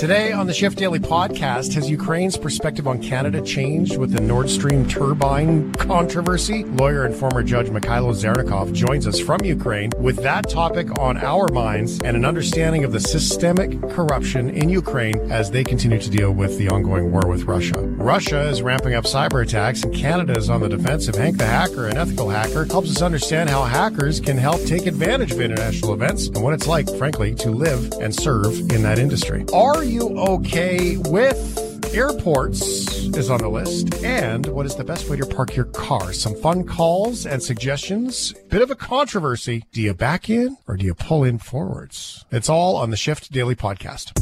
Today on the Shift Daily podcast, has Ukraine's perspective on Canada changed with the Nord Stream turbine controversy? Lawyer and former judge Mykhailo Zhernakov joins us from Ukraine with that topic on our minds and an understanding of the systemic corruption in Ukraine as they continue to deal with the ongoing war with Russia. Russia is ramping up cyber attacks and Canada is on the defensive. Hank the Hacker, an ethical hacker, helps us understand how hackers can help take advantage of international events and what it's like, frankly, to live and serve in that industry. Are you okay with? Airports is on the list. And what is the best way to park your car? Some fun calls and suggestions? Bit of a controversy. Do you back in or do you pull in forwards? It's all on the shift daily podcast.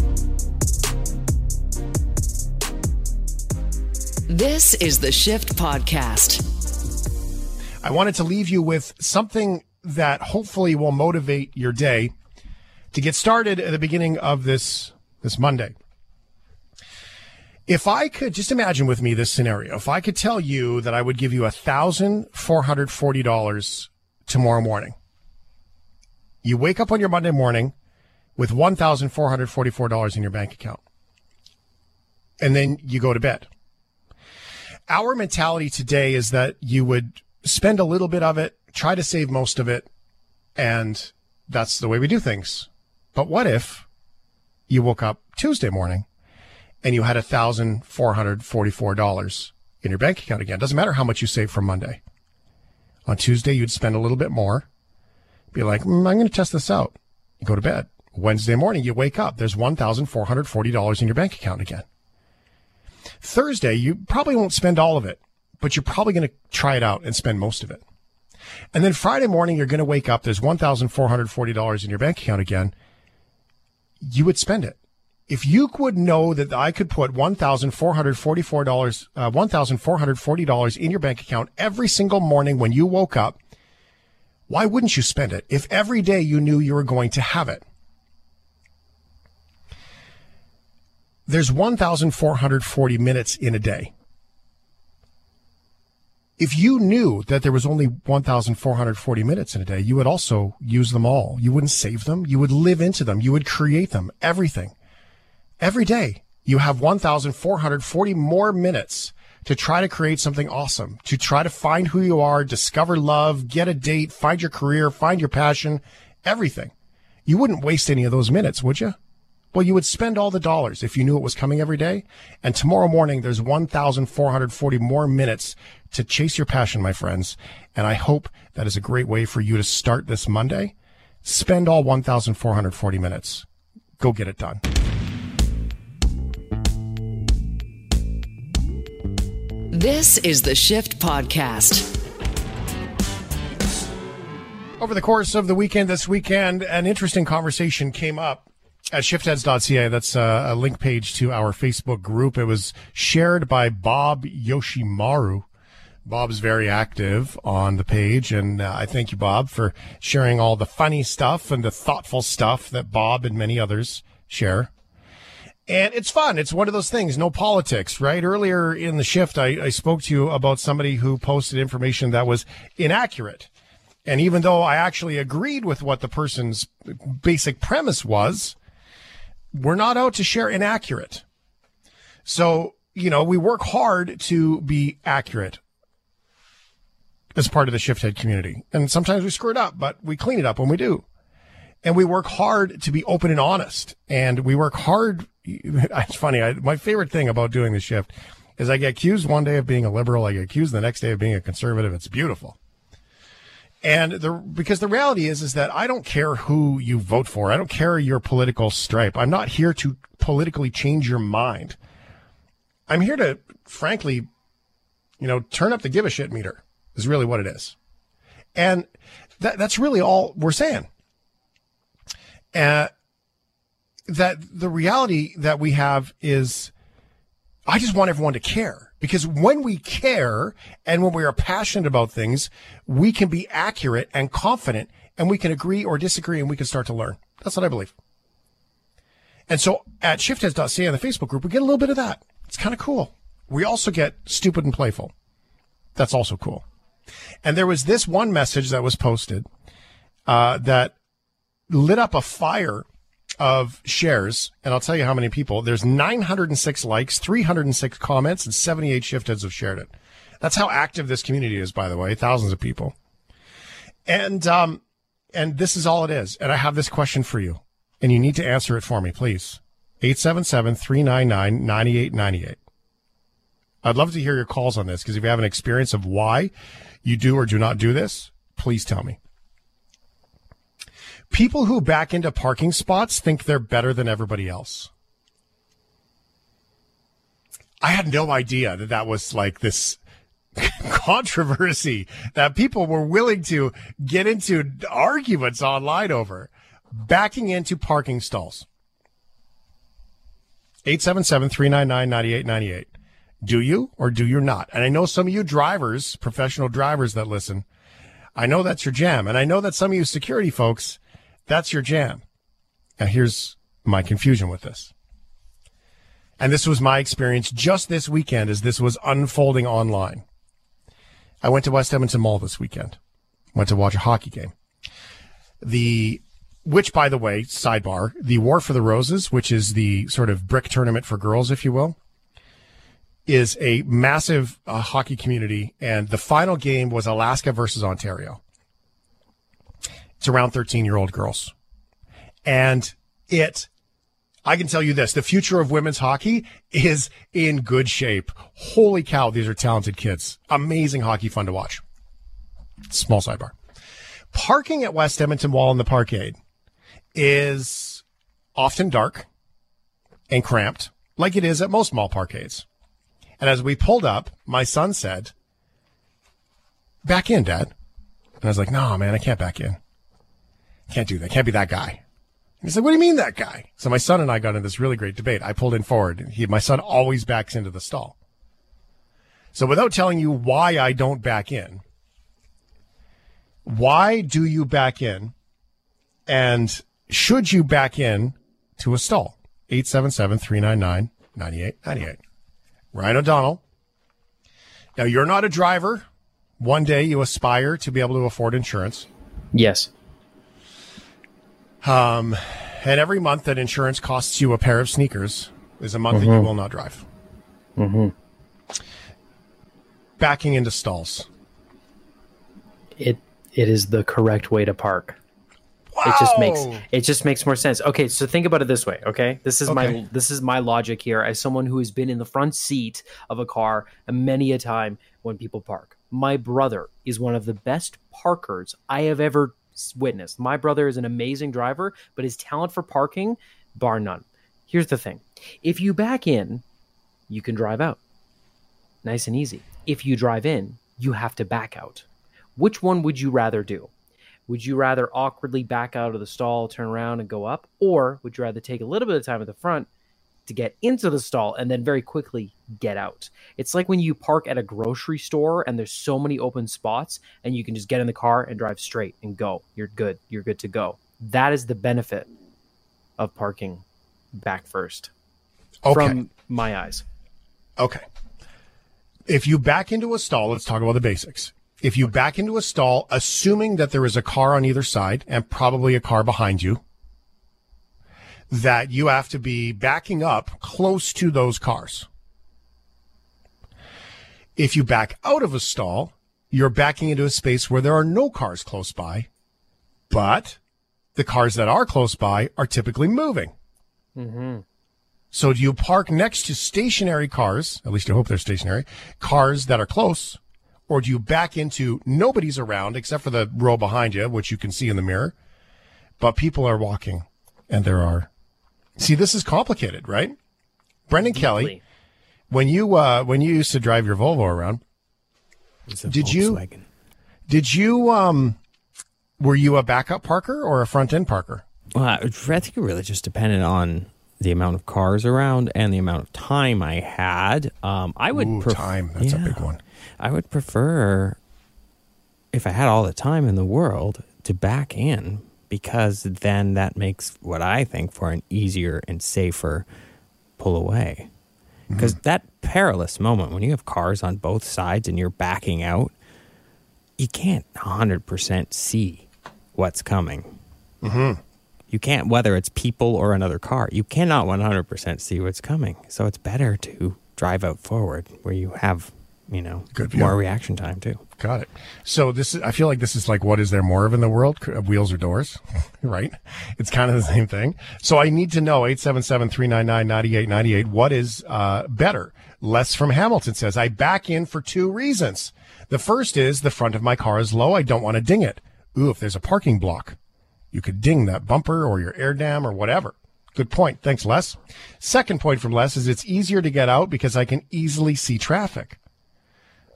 This is the Shift Podcast. i wanted to leave you with something that hopefully will motivate your day. To get started at the beginning of this this monday if I could just imagine with me this scenario, if I could tell you that I would give you a thousand four hundred forty dollars tomorrow morning, you wake up on your Monday morning with one thousand four hundred forty four dollars in your bank account, and then you go to bed. Our mentality today is that you would spend a little bit of it, try to save most of it, and that's the way we do things. But what if you woke up Tuesday morning and you had $1,444 in your bank account again. Doesn't matter how much you save from Monday. On Tuesday, you'd spend a little bit more. Be like, mm, I'm going to test this out. You go to bed. Wednesday morning, you wake up. There's $1,440 in your bank account again. Thursday, you probably won't spend all of it, but you're probably going to try it out and spend most of it. And then Friday morning, you're going to wake up. There's $1,440 in your bank account again. You would spend it if you would know that I could put $1,444, uh, $1,440 in your bank account every single morning when you woke up, why wouldn't you spend it if every day you knew you were going to have it? There's 1,440 minutes in a day. If you knew that there was only 1,440 minutes in a day, you would also use them all. You wouldn't save them. You would live into them. You would create them. Everything. Every day, you have 1,440 more minutes to try to create something awesome, to try to find who you are, discover love, get a date, find your career, find your passion, everything. You wouldn't waste any of those minutes, would you? Well, you would spend all the dollars if you knew it was coming every day. And tomorrow morning, there's 1,440 more minutes to chase your passion, my friends. And I hope that is a great way for you to start this Monday. Spend all 1,440 minutes. Go get it done. This is the Shift Podcast. Over the course of the weekend, this weekend, an interesting conversation came up at shiftheads.ca. That's a, a link page to our Facebook group. It was shared by Bob Yoshimaru. Bob's very active on the page, and uh, I thank you, Bob, for sharing all the funny stuff and the thoughtful stuff that Bob and many others share. And it's fun. It's one of those things, no politics, right? Earlier in the shift, I, I spoke to you about somebody who posted information that was inaccurate. And even though I actually agreed with what the person's basic premise was, we're not out to share inaccurate. So, you know, we work hard to be accurate as part of the shift head community. And sometimes we screw it up, but we clean it up when we do. And we work hard to be open and honest. And we work hard. It's funny. I, my favorite thing about doing the shift is I get accused one day of being a liberal. I get accused the next day of being a conservative. It's beautiful. And the, because the reality is, is that I don't care who you vote for. I don't care your political stripe. I'm not here to politically change your mind. I'm here to, frankly, you know, turn up the give a shit meter is really what it is. And that, that's really all we're saying. Uh, that the reality that we have is I just want everyone to care because when we care and when we are passionate about things, we can be accurate and confident and we can agree or disagree and we can start to learn. That's what I believe. And so at shiftheads.ca on the Facebook group, we get a little bit of that. It's kind of cool. We also get stupid and playful. That's also cool. And there was this one message that was posted uh, that lit up a fire of shares, and I'll tell you how many people. There's 906 likes, 306 comments, and 78 shift heads have shared it. That's how active this community is, by the way. Thousands of people. And um, and this is all it is. And I have this question for you, and you need to answer it for me, please. 877-399-9898. I'd love to hear your calls on this because if you have an experience of why you do or do not do this, please tell me. People who back into parking spots think they're better than everybody else. I had no idea that that was like this controversy that people were willing to get into arguments online over backing into parking stalls. 877-399-9898. Do you or do you not? And I know some of you drivers, professional drivers that listen, I know that's your jam. And I know that some of you security folks, that's your jam. Now here's my confusion with this. And this was my experience just this weekend as this was unfolding online. I went to West Edmonton Mall this weekend. Went to watch a hockey game. The which by the way, sidebar, the War for the Roses, which is the sort of brick tournament for girls, if you will, is a massive uh, hockey community. And the final game was Alaska versus Ontario. It's around 13 year old girls. And it, I can tell you this, the future of women's hockey is in good shape. Holy cow. These are talented kids. Amazing hockey fun to watch. Small sidebar. Parking at West Edmonton Mall in the parkade is often dark and cramped, like it is at most mall parkades. And as we pulled up, my son said, Back in, Dad. And I was like, No, man, I can't back in. Can't do that. Can't be that guy. And he said, What do you mean that guy? So my son and I got in this really great debate. I pulled in forward. He, my son always backs into the stall. So without telling you why I don't back in, why do you back in? And should you back in to a stall? 877 399 9898. Ryan O'Donnell. Now, you're not a driver. One day you aspire to be able to afford insurance. Yes. Um, and every month that insurance costs you a pair of sneakers is a month mm-hmm. that you will not drive. Mm-hmm. Backing into stalls. It it is the correct way to park. Wow. It just makes it just makes more sense. Okay, so think about it this way. Okay, this is okay. my this is my logic here as someone who has been in the front seat of a car many a time when people park. My brother is one of the best parkers I have ever witnessed. My brother is an amazing driver, but his talent for parking, bar none. Here's the thing: if you back in, you can drive out, nice and easy. If you drive in, you have to back out. Which one would you rather do? Would you rather awkwardly back out of the stall, turn around, and go up? Or would you rather take a little bit of time at the front to get into the stall and then very quickly get out? It's like when you park at a grocery store and there's so many open spots and you can just get in the car and drive straight and go. You're good. You're good to go. That is the benefit of parking back first. Okay. From my eyes. Okay. If you back into a stall, let's talk about the basics if you back into a stall, assuming that there is a car on either side and probably a car behind you, that you have to be backing up close to those cars. If you back out of a stall, you're backing into a space where there are no cars close by, but the cars that are close by are typically moving. Mm-hmm. So do you park next to stationary cars? At least I hope they're stationary cars that are close or do you back into nobody's around except for the row behind you, which you can see in the mirror, but people are walking and there are. See, this is complicated, right? Brendan Deeply. Kelly, when you uh, when you used to drive your Volvo around, did Volkswagen. you did you um were you a backup parker or a front end parker? Well, I think it really just depended on the amount of cars around and the amount of time I had. Um, I would Ooh, pref- time. That's yeah. a big one. I would prefer, if I had all the time in the world, to back in because then that makes what I think for an easier and safer pull away. Because mm-hmm. that perilous moment when you have cars on both sides and you're backing out, you can't 100% see what's coming. Mm-hmm. you can't whether it's people or another car. You cannot 100% see what's coming. So it's better to drive out forward where you have, you know, Good more reaction time too. Got it. So this is, I feel like this is like, what is there more of in the world? Wheels or doors, right? It's kind of the same thing. So I need to know 877-399-9898. What is, uh, better? Les from Hamilton says, I back in for two reasons. The first is the front of my car is low. I don't want to ding it. Ooh, if there's a parking block, you could ding that bumper or your air dam or whatever. Good point. Thanks, Les. Second point from Les is it's easier to get out because I can easily see traffic.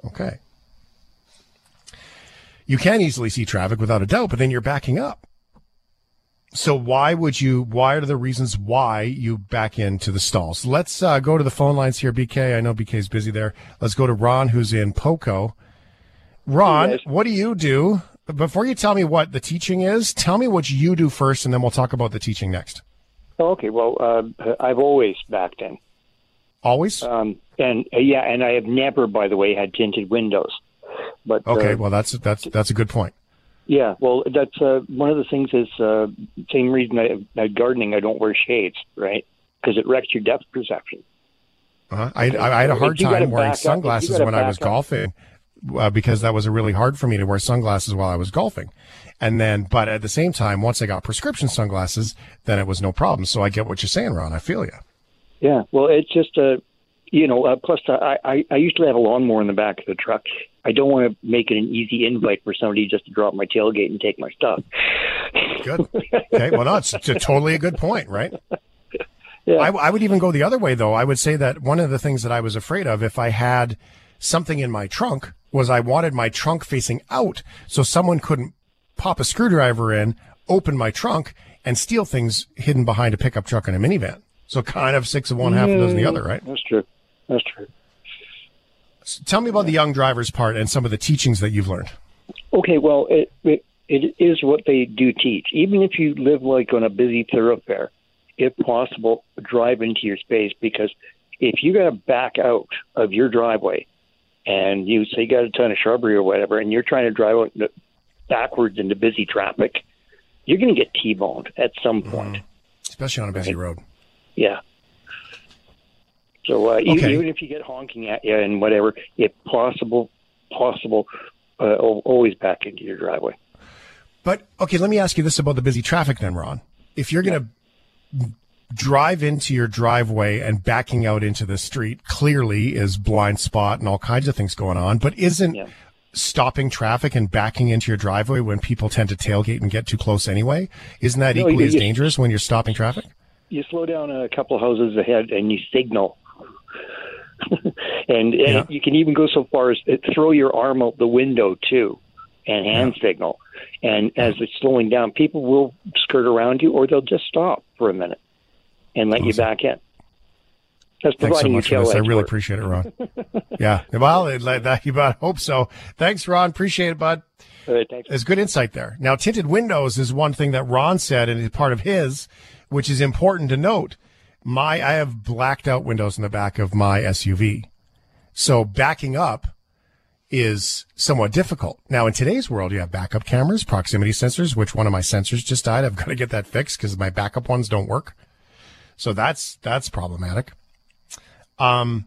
Okay. You can easily see traffic without a doubt, but then you're backing up. So why would you? Why are the reasons why you back into the stalls? Let's uh, go to the phone lines here, BK. I know BK's busy there. Let's go to Ron, who's in Poco. Ron, Yes. what do you do? Before you tell me what the teaching is, tell me what you do first, and then we'll talk about the teaching next. Okay, well, uh, I've always backed in. Always. Um, and uh, yeah, and I have never, by the way, had tinted windows. But Okay. uh, Well, that's that's that's a good point. yeah, well, that's uh, one of the things. Is uh, same reason I, I gardening. I don't wear shades, right? Because it wrecks your depth perception. Uh-huh. I, I, I had a hard time wearing up- sunglasses when I was up- golfing uh, because that was really hard for me to wear sunglasses while I was golfing. And then, but at the same time, once I got prescription sunglasses, then it was no problem. So I get what you're saying, Ron. I feel you. Yeah, well, it's just uh, you know. Uh, plus, I, I I usually have a lawnmower in the back of the truck. I don't want to make it an easy invite for somebody just to drop my tailgate and take my stuff. Good. Okay. Well, no, it's, it's a totally a good point, right? Yeah. I, I would even go the other way, though. I would say that one of the things that I was afraid of if I had something in my trunk was I wanted my trunk facing out so someone couldn't pop a screwdriver in, open my trunk, and steal things hidden behind a pickup truck and a minivan. So kind of six of one, half a dozen the other, right? That's true. That's true. Tell me about the young driver's part and some of the teachings that you've learned. Okay, well, it, it it is what they do teach. Even if you live like on a busy thoroughfare, if possible, drive into your space because if you got to back out of your driveway and you say you got a ton of shrubbery or whatever, and you're trying to drive out backwards into busy traffic, you're going to get t-boned at some point. Mm. Especially on a busy road. Yeah. So uh, Okay. even if you get honking at you and whatever, if possible, possible, uh, always back into your driveway. But okay, let me ask you this about the busy traffic then, Ron. If you're going to drive into your driveway and backing out into the street, clearly is blind spot and all kinds of things going on, but isn't Yeah. stopping traffic and backing into your driveway when people tend to tailgate and get too close anyway? Isn't that No, equally you- as you- dangerous when you're stopping traffic? you slow down a couple houses ahead and you signal. and, and Yeah. you can even go so far as throw your arm out the window too and hand signal. And as it's slowing down, people will skirt around you or they'll just stop for a minute and let you back in. That's Thanks so providing much you for this. I really work. appreciate it, Ron. yeah. Well, that, you about hope so. Thanks, Ron. Appreciate it, bud. All right, thanks. There's good insight there. Now, tinted windows is one thing that Ron said, and it's part of his, which is important to note. My, I have blacked out windows in the back of my SUV. So backing up is somewhat difficult. Now, in today's world, you have backup cameras, proximity sensors, which one of my sensors just died. I've got to get that fixed because my backup ones don't work. So that's, that's problematic. Um,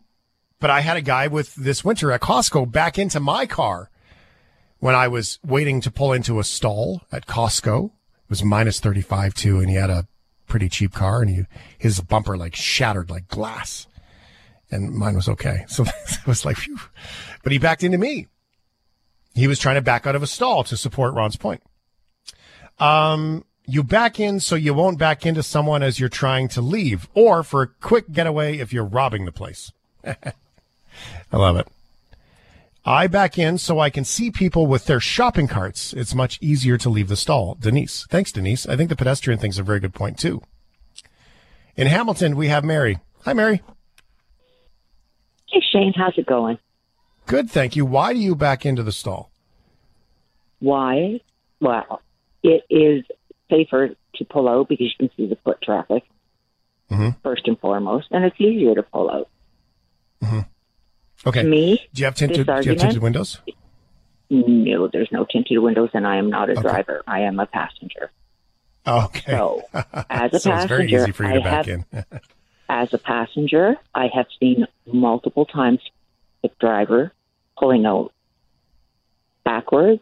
but I had a guy with this winter at Costco back into my car when I was waiting to pull into a stall at Costco. It was minus 35 too, and he had a pretty cheap car and he, his bumper like shattered like glass and mine was okay. So it was like, phew. but he backed into me. He was trying to back out of a stall to support Ron's point. Um, you back in so you won't back into someone as you're trying to leave or for a quick getaway if you're robbing the place. I love it. I back in so I can see people with their shopping carts. It's much easier to leave the stall. Denise. Thanks, Denise. I think the pedestrian thing's a very good point, too. In Hamilton, we have Mary. Hi, Mary. Hey Shane, how's it going? Good, thank you. Why do you back into the stall? Why? Well, it is safer to pull out because you can see the foot traffic Mhm. first and foremost, and it's easier to pull out. Okay. Me, do you have tinted, do you have tinted windows? no, there's no tinted windows, and I am not a Okay. driver. I am a passenger. Okay. So, as a so it's very passenger, easy for you to I back have, in. as a passenger, I have seen multiple times the driver pulling out backwards,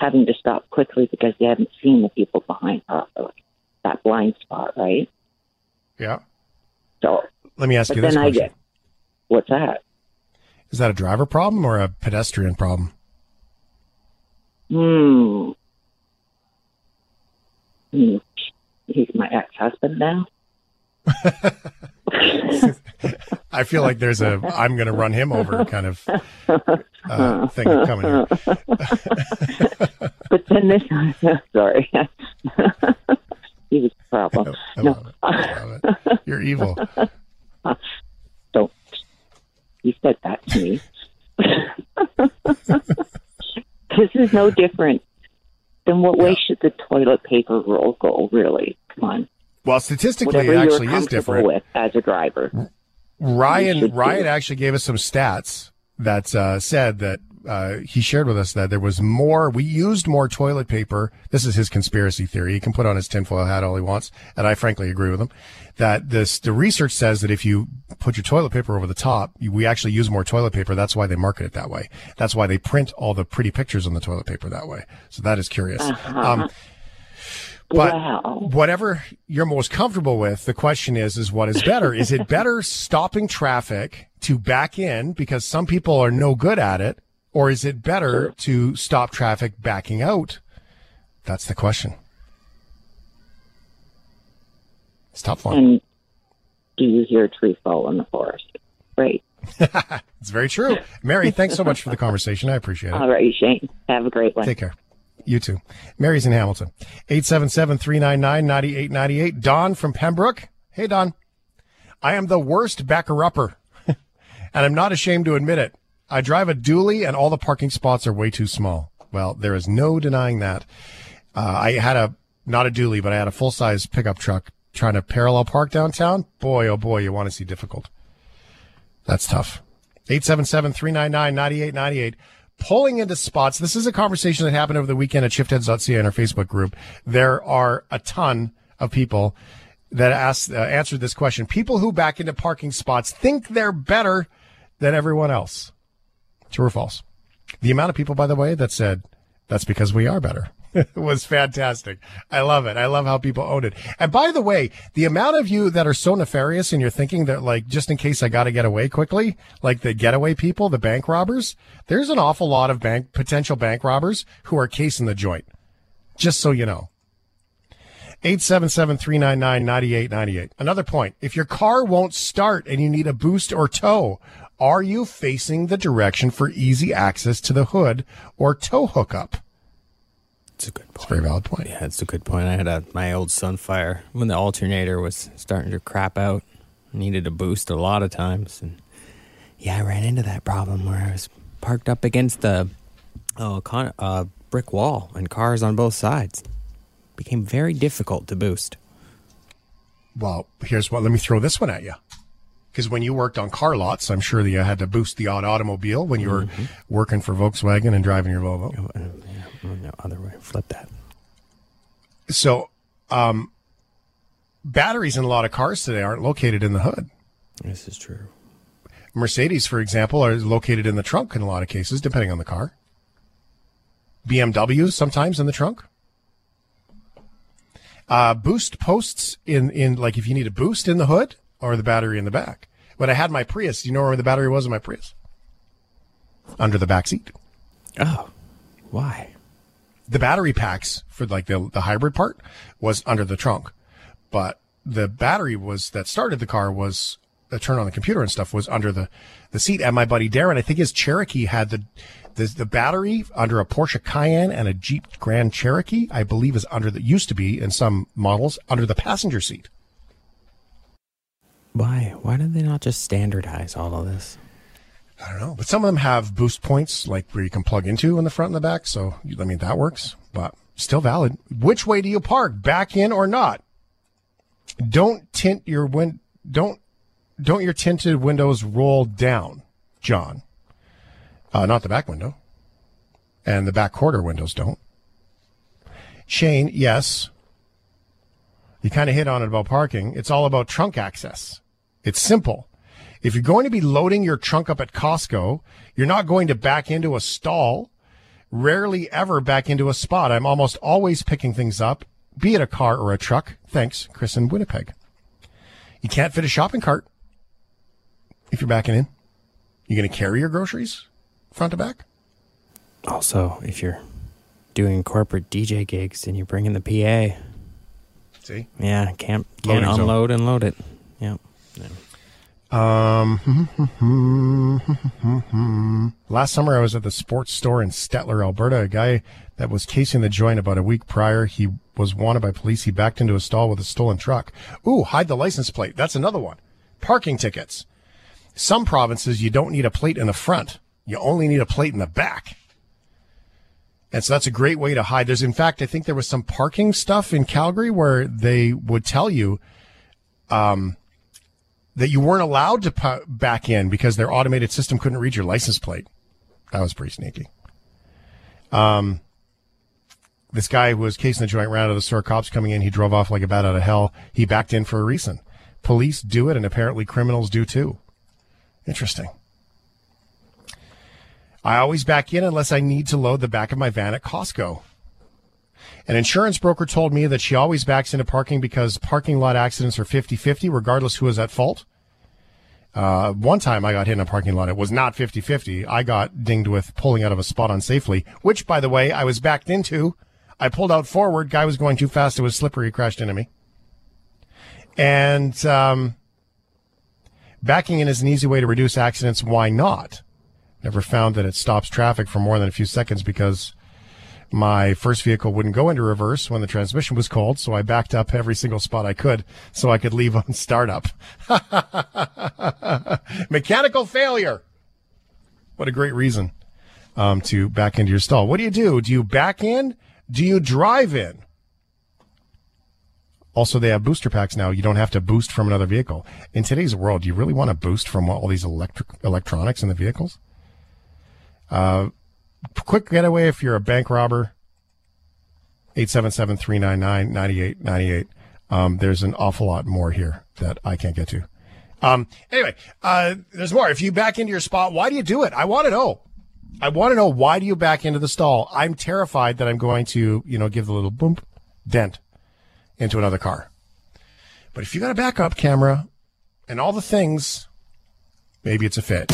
having to stop quickly because they haven't seen the people behind properly. That blind spot, right? yeah. So, Let me ask you this question. get, what's that? Is that a driver problem or a pedestrian problem? Hmm. He's my ex-husband now. I feel like there's a I'm going to run him over kind of uh, thing coming here. But then this, sorry, he was the problem. I No, love it. I love it. You're evil. He said that to me. this is no different. Then what way should the toilet paper roll go? Really? Come on. Well, statistically, Whatever it actually is different. with as a driver. Ryan do Ryan actually gave us some stats that uh, said that uh, he shared with us that there was more. We used more toilet paper. This is his conspiracy theory. He can put on his tinfoil hat all he wants, and I frankly agree with him. That this the research says that if you put your toilet paper over the top, you, we actually use more toilet paper. That's why they market it that way. That's why they print all the pretty pictures on the toilet paper that way. So that is curious. Um, but Wow. whatever you're most comfortable with, the question is, is what is better? is it better stopping traffic to back in because some people are no good at it? Or is it better to stop traffic backing out? That's the question. It's tough one. And do you hear a tree fall in the forest? Right. It's very true. Mary, thanks so much for the conversation. I appreciate it. All right, Shane. Have a great one. Take care. You too. Mary's in Hamilton. 877-399-9898. Don from Pembroke. Hey, Don. I am the worst backer-upper, and I'm not ashamed to admit it. I drive a dually, and all the parking spots are way too small. Well, there is no denying that. Uh, I had a, not a dually, but I had a full-size pickup truck trying to parallel park downtown. Boy, oh boy, you want to see difficult. That's tough. 877-399-9898. Pulling into spots. This is a conversation that happened over the weekend at shiftheads.ca in our Facebook group. There are a ton of people that asked, uh, answered this question. People who back into parking spots think they're better than everyone else. True or false? The amount of people, by the way, that said that's because we are better was fantastic. I love it. I love how people own it. And by the way, the amount of you that are so nefarious and you're thinking that like, just in case I got to get away quickly, like the getaway people, the bank robbers, there's an awful lot of bank, potential bank robbers who are casing the joint. Just so you know. 877-399-9898. Another point. If your car won't start and you need a boost or tow, are you facing the direction for easy access to the hood or tow hookup? It's a good It's a point. very valid point. Yeah, it's a good point. I had a my old Sunfire when the alternator was starting to crap out. Needed a boost a lot of times, and yeah, I ran into that problem where I was parked up against the oh con- uh, brick wall and cars on both sides. Became very difficult to boost. Well, here's what. Let me throw this one at you. Because when you worked on car lots, I'm sure that you had to boost the odd automobile when you were working for Volkswagen and driving your Volvo. Oh, uh, yeah, oh, no, other way, flip that. So, um, batteries in a lot of cars today aren't located in the hood. This is true. Mercedes, for example, are located in the trunk in a lot of cases, depending on the car. BMWs sometimes in the trunk. Uh, boost posts in, in like if you need a boost in the hood or the battery in the back. When I had my Prius, do you know where the battery was in my Prius? Under the back seat. Oh, why? The battery packs for like the the hybrid part was under the trunk, but the battery was that started the car was the turn on the computer and stuff was under the the seat. And my buddy Darren, I think his Cherokee had the the, the battery under a Porsche Cayenne and a Jeep Grand Cherokee. I believe is under the used to be in some models under the passenger seat. Why? Why did they not just standardize all of this? I don't know, but some of them have boost points like where you can plug into in the front and the back. So I mean that works, but still valid. Which way do you park, back in or not? Don't tint your win. Don't don't your tinted windows roll down, John. Uh, not the back window, and the back quarter windows don't. Shane, yes. You kind of hit on it about parking. It's all about trunk access. It's simple. If you're going to be loading your trunk up at Costco, you're not going to back into a stall, rarely ever back into a spot. I'm almost always picking things up, be it a car or a truck. Thanks, Chris in Winnipeg. You can't fit a shopping cart if you're backing in. You're going to carry your groceries front to back? Also, if you're doing corporate DJ gigs and you're bringing the PA, See? yeah, can't can't Loading zone. unload and load it. Yeah. Um, last summer I was at the sports store in Stettler, Alberta. A guy that was casing the joint about a week prior, he was wanted by police. He backed into a stall with a stolen truck. Ooh, hide the license plate. That's another one. Parking tickets. Some provinces you don't need a plate in the front. You only need a plate in the back. And so that's a great way to hide. There's, in fact, I think there was some parking stuff in Calgary where they would tell you, um, that you weren't allowed to back in because their automated system couldn't read your license plate. That was pretty sneaky. Um, this guy was casing the joint round of the store, cops coming in, he drove off like a bat out of hell. He backed in for a reason. Police do it, and apparently criminals do too. Interesting. I always back in unless I need to load the back of my van at Costco. An insurance broker told me that she always backs into parking because parking lot accidents are 50 50, regardless who is at fault. Uh, one time I got hit in a parking lot. It was not 50 50. I got dinged with pulling out of a spot unsafely, which, by the way, I was backed into. I pulled out forward. Guy was going too fast. It was slippery. He crashed into me. And um, backing in is an easy way to reduce accidents. Why not? Never found that it stops traffic for more than a few seconds because my first vehicle wouldn't go into reverse when the transmission was cold, so I backed up every single spot I could so I could leave on startup. Mechanical failure. What a great reason um, to back into your stall. What do you do? Do you back in? Do you drive in? Also, they have booster packs now. You don't have to boost from another vehicle. In today's world, do you really want to boost from all these electric electronics in the vehicles? Uh, quick getaway if you're a bank robber. 877-399-9898. Um, there's an awful lot more here that I can't get to. Um, anyway, uh, there's more. If you back into your spot, why do you do it? I want to know. I want to know why do you back into the stall? I'm terrified that I'm going to, you know, give the little boom dent into another car. But if you got a backup camera and all the things, maybe it's a fit.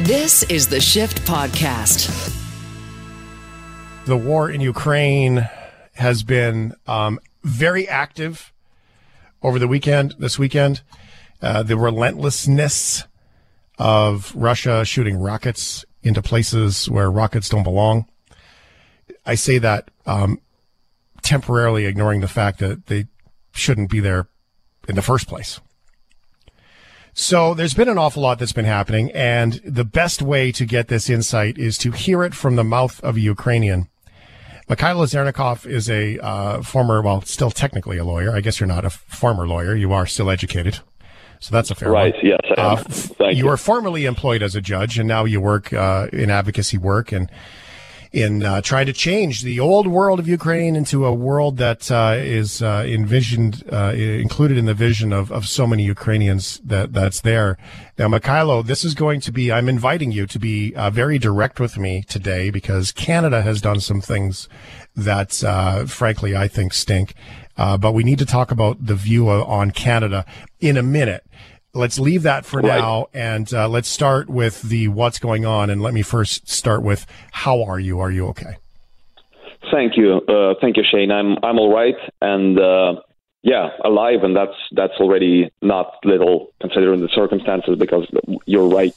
This is the Shift Podcast. The war in Ukraine has been um, very active over the weekend, this weekend. Uh, the relentlessness of Russia shooting rockets into places where rockets don't belong. I say that um, temporarily ignoring the fact that they shouldn't be there in the first place. So there's been an awful lot that's been happening, and the best way to get this insight is to hear it from the mouth of a Ukrainian. Mykhailo Zhernakov is a uh, former, well, still technically a lawyer. I guess you're not a former lawyer. You are still educated. So that's a fair right. one. Yes. Uh, you you. were formerly employed as a judge, and now you work uh, in advocacy work and in uh, trying to change the old world of Ukraine into a world that uh, is uh, envisioned, uh, included in the vision of, of so many Ukrainians that that's there. Now, Mykhailo, this is going to be. I'm inviting you to be uh, very direct with me today because Canada has done some things that, uh, frankly, I think stink. Uh, but we need to talk about the view on Canada in a minute. Let's leave that for Right. now, and uh, let's start with the what's going on. And let me first start with how are you? Are you okay? Thank you, uh, thank you, Shane. I'm I'm all right, and uh, yeah, alive, and that's that's already not little considering the circumstances. Because you're right,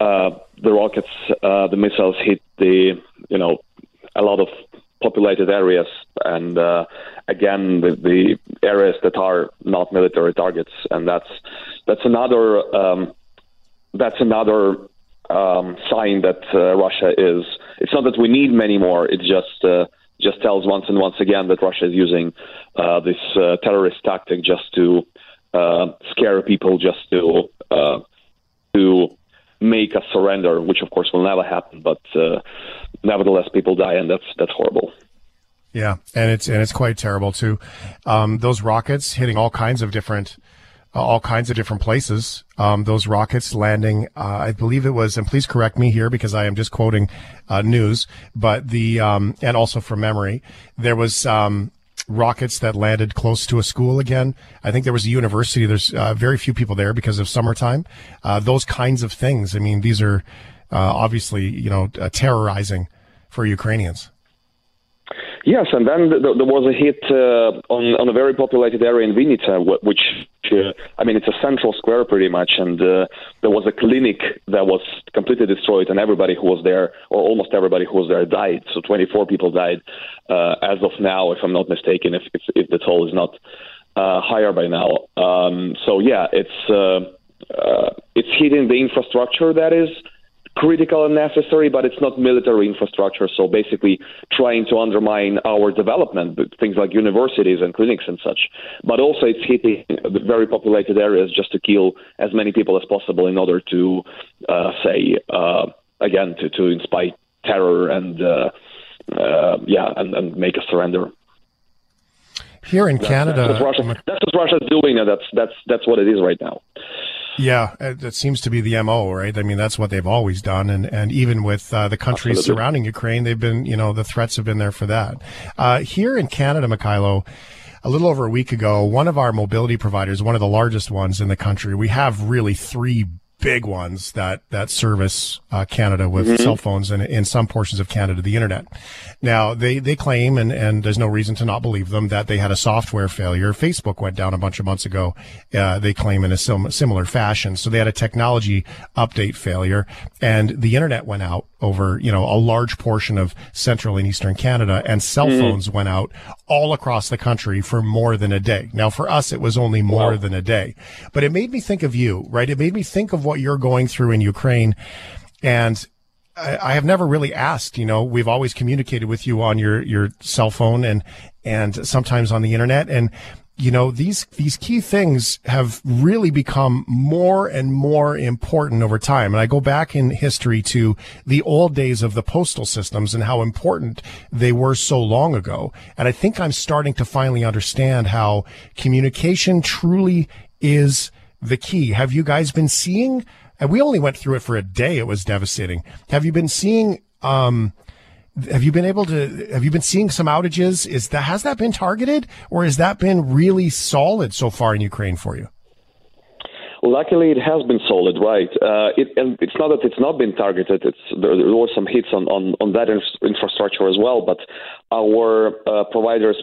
uh, the rockets, uh, the missiles hit the you know a lot of populated areas, and uh, again the, the areas that are not military targets, and that's that's another um, that's another um, sign that uh, Russia is. It's not that we need many more. It just uh, just tells once and once again that Russia is using uh, this uh, terrorist tactic just to uh, scare people, just to to make a surrender, which of course will never happen. But uh, nevertheless, people die, and that's that's horrible. Yeah, and it's and it's quite terrible too. Um, those rockets hitting all kinds of different, uh, all kinds of different places. Um, those rockets landing, uh, I believe it was, and please correct me here because I am just quoting uh, news, but the um, and also from memory, there was um, rockets that landed close to a school again. I think there was a university. There's uh, very few people there because of summertime. Uh, those kinds of things. I mean, these are uh, obviously you know terrorizing for Ukrainians. Yes, and then th- there was a hit uh, on on a very populated area in Vinnytsia, which uh, I mean it's a central square pretty much, and uh, there was a clinic that was completely destroyed, and everybody who was there, or almost everybody who was there, died. So 24 people died uh, as of now, if I'm not mistaken, if if, if the toll is not uh, higher by now. Um, so yeah, it's uh, it's hitting the infrastructure that is critical and necessary, but it's not military infrastructure. So basically, trying to undermine our development, things like universities and clinics and such. But also, it's hitting very populated areas just to kill as many people as possible in order to, uh, say, uh, again, to, to inspire terror and, uh, uh yeah, and, and make a surrender. Here in Canada, that's, that's, Russia, that's what Russia's doing, and that's that's that's what it is right now. Yeah, it, seems to be the mo, right? I mean, that's what they've always done, and and even with uh, the countries Absolutely. surrounding Ukraine, they've been, you know, the threats have been there for that. Uh, here in Canada, Mykhailo, a little over a week ago, one of our mobility providers, one of the largest ones in the country, we have really three big ones that that service uh, Canada with mm-hmm. cell phones and in some portions of Canada the internet. Now they they claim and and there's no reason to not believe them that they had a software failure. Facebook went down a bunch of months ago. Uh, they claim in a sim- similar fashion. So they had a technology update failure and the internet went out over, you know, a large portion of central and eastern Canada and cell mm-hmm. phones went out all across the country for more than a day. Now for us, it was only more wow. than a day, but it made me think of you, right? It made me think of what you're going through in Ukraine. And I, I have never really asked, you know, we've always communicated with you on your, your cell phone and, and sometimes on the internet. And you know these these key things have really become more and more important over time. And i go back in history to the old days of the postal systems and how important they were so long ago. And i think i'm starting to finally understand how communication truly is the key. Have you guys been seeing and we only went through it for a day. It was devastating. Have you been seeing um have you been able to? Have you been seeing some outages? Is that has that been targeted, or has that been really solid so far in Ukraine for you? Luckily, it has been solid, right? Uh, it, and it's not that it's not been targeted. It's there, there were some hits on, on, on that infrastructure as well, but our uh, providers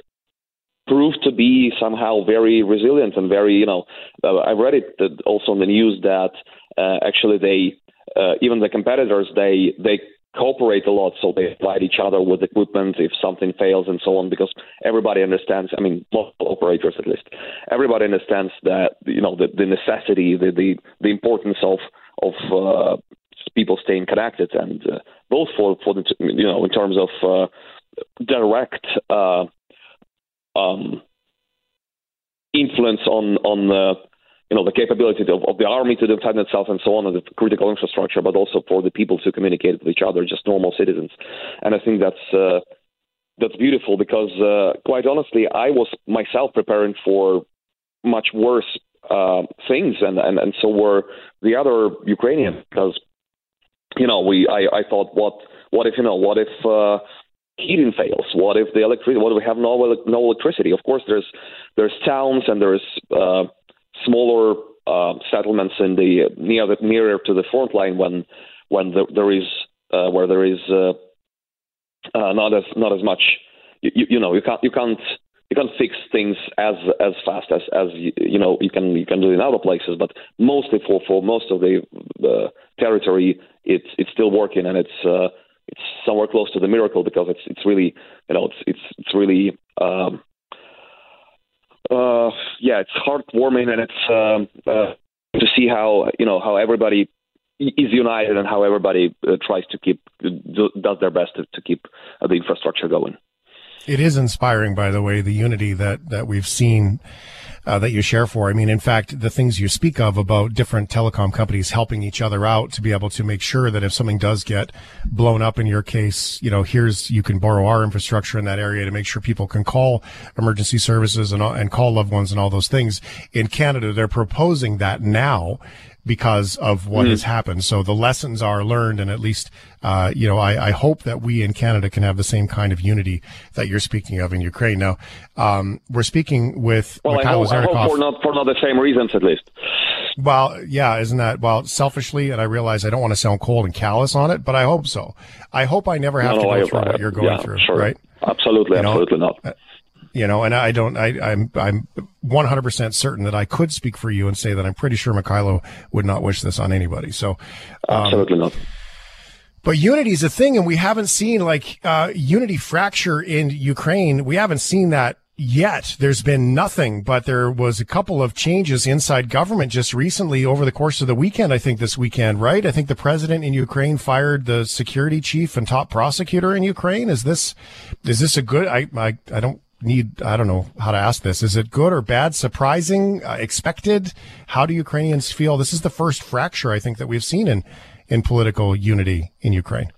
proved to be somehow very resilient and very, you know, uh, I read it also in the news that uh, actually they, uh, even the competitors, they they cooperate a lot, so they provide each other with equipment if something fails and so on, because everybody understands. I mean, most operators at least, everybody understands that you know the, the necessity, the, the the importance of of uh, people staying connected, and uh, both for for the you know in terms of uh, direct uh, um, influence on on uh, you know the capability of, of the army to defend itself and so on, and the critical infrastructure, but also for the people to communicate with each other, just normal citizens. And I think that's uh, that's beautiful because, uh, quite honestly, I was myself preparing for much worse uh, things, and, and and so were the other Ukrainians because you know we I, I thought what what if you know what if uh, heating fails? What if the electricity? What if we have no no electricity? Of course, there's there's towns and there's uh, smaller uh, settlements in the near the, nearer to the front line when when the, there is uh, where there is uh, uh, not as not as much you, you know you can't you can't you can't fix things as as fast as as you, you know you can you can do in other places but mostly for for most of the the territory it's it's still working and it's uh, it's somewhere close to the miracle because it's it's really you know it's it's it's really um, uh, yeah, it's heartwarming and it's um, uh, to see how you know how everybody is united and how everybody uh, tries to keep do, does their best to, to keep uh, the infrastructure going. It is inspiring, by the way, the unity that that we've seen uh, that you share for. I mean, in fact, the things you speak of about different telecom companies helping each other out to be able to make sure that if something does get blown up in your case, you know, here's you can borrow our infrastructure in that area to make sure people can call emergency services and and call loved ones and all those things. In Canada, they're proposing that now because of what mm. has happened. So the lessons are learned, and at least, uh, you know, I, I, hope that we in Canada can have the same kind of unity that you're speaking of in Ukraine. Now, um, we're speaking with well, Mikhail I hope, I hope for not for not the same reasons, at least. Well, yeah, isn't that well? Selfishly, and I realize I don't want to sound cold and callous on it, but I hope so. I hope I never have no, to go through what you're going yeah, through, sure. right? Absolutely, you absolutely know? not. You know, and I don't, I, I'm, I'm 100% certain that I could speak for you and say that I'm pretty sure Mykhailo would not wish this on anybody. So, um, absolutely not. But unity is a thing, and we haven't seen like uh, unity fracture in Ukraine. We haven't seen that yet. There's been nothing, but there was a couple of changes inside government just recently over the course of the weekend. I think this weekend, right? I think the president in Ukraine fired the security chief and top prosecutor in Ukraine. Is this is this a good? I I, I don't need I don't know how to ask this. Is it good or bad? Surprising? Uh, expected? How do Ukrainians feel? This is the first fracture I think that we've seen in in political unity in Ukraine.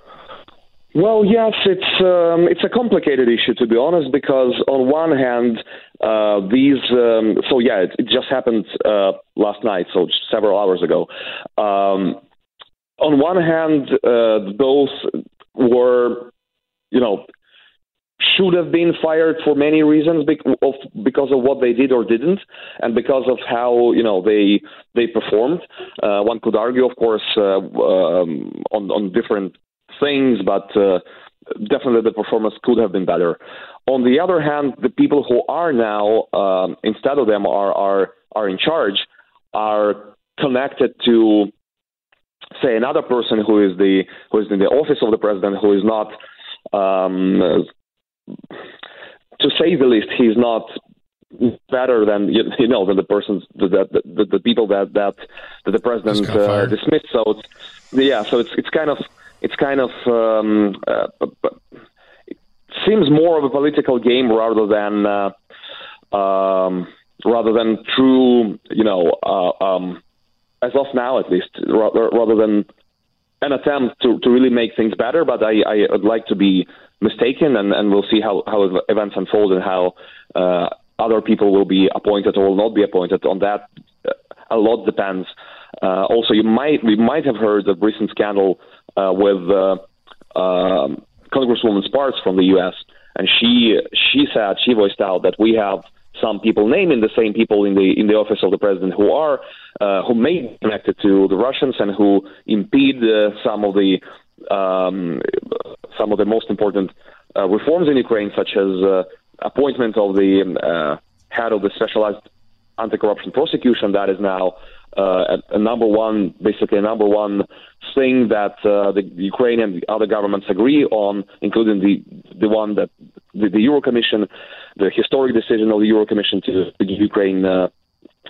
Well, yes, it's um, it's a complicated issue to be honest, because on one hand, uh, these um, so yeah, it, it, just happened uh, last night, so several hours ago. Um, on one hand, uh, those were, you know, should have been fired for many reasons because of what they did or didn't, and because of how you know they they performed. Uh, one could argue, of course, uh, um, on on different things, but uh, definitely the performance could have been better. On the other hand, the people who are now um, instead of them are are are in charge are connected to say another person who is the who is in the office of the president who is not um, to say the least, he's not better than you know than the persons the the, the, the people that that, that the president uh, dismissed. So it's yeah, so it's it's kind of it's kind of um, uh, it seems more of a political game rather than uh, um, rather than true you know uh, um, as of now at least rather, rather than an attempt to, to really make things better. But I, I would like to be mistaken, and, and we'll see how, how events unfold and how uh, other people will be appointed or will not be appointed. On that, a lot depends. Uh, also, you might we might have heard the recent scandal uh, with uh, um, Congresswoman Spartz from the U.S. and she she said she voiced out that we have some people naming the same people in the in the office of the president who are uh, who may be connected to the Russians and who impede uh, some of the um, some of the most important uh, reforms in Ukraine, such as uh, appointment of the uh, head of the specialized anti-corruption prosecution. That is now uh, a, number one, basically a number one thing that uh, the Ukrainian and other governments agree on, including the the one that the, the Euro Commission, the historic decision of the Euro Commission to, to give Ukraine uh,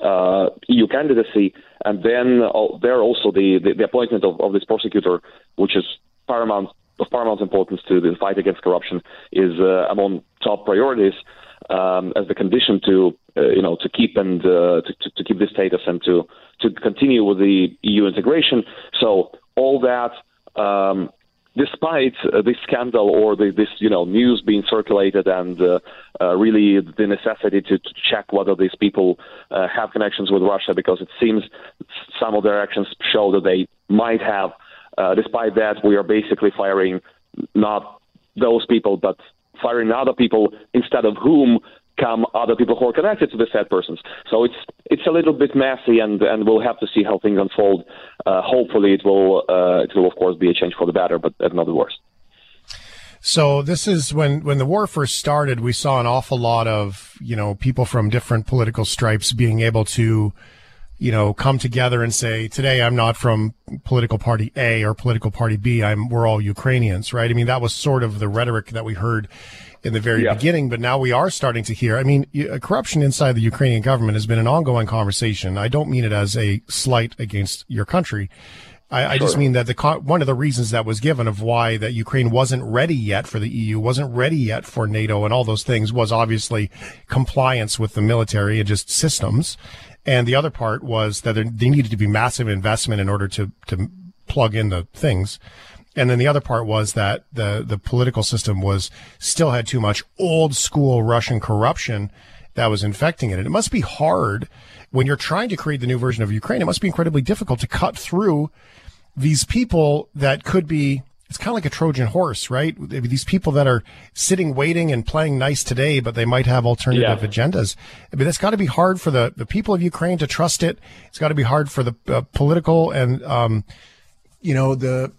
uh, EU candidacy, and then uh, there also the, the, the appointment of, of, this prosecutor, which is paramount of paramount importance to the fight against corruption, is uh, among top priorities um, as the condition to uh, you know to keep and uh, to, to, keep this status and to to continue with the EU integration. So all that. Um, despite uh, this scandal or the, this you know news being circulated and uh, uh, really the necessity to, to, check whether these people uh, have connections with Russia because it seems some of their actions show that they might have. Uh, despite that, we are basically firing not those people but firing other people instead of whom come other people who are connected to the said persons. So it's it's a little bit messy, and and we'll have to see how things unfold. Uh, hopefully, it will uh, it will of course be a change for the better, but not the worst. So this is when when the war first started. We saw an awful lot of you know people from different political stripes being able to you know, come together and say, today I'm not from political party A or political party B. I'm, we're all Ukrainians, right? I mean, that was sort of the rhetoric that we heard in the very yeah. beginning, but now we are starting to hear. I mean, uh, corruption inside the Ukrainian government has been an ongoing conversation. I don't mean it as a slight against your country. I, I just mean that the one of the reasons that was given of why that Ukraine wasn't ready yet for the EU, wasn't ready yet for NATO, and all those things was obviously compliance with the military and just systems. And the other part was that there, there needed to be massive investment in order to to plug in the things. And then the other part was that the the political system was still had too much old school Russian corruption that was infecting it. And it must be hard when you're trying to create the new version of Ukraine. It must be incredibly difficult to cut through these people that could be it's kind of like a Trojan horse, right? These people that are sitting, waiting, and playing nice today, but they might have alternative yeah. agendas. I mean, it's got to be hard for the, the people of Ukraine to trust it. It's got to be hard for the uh, political and, um, you know, the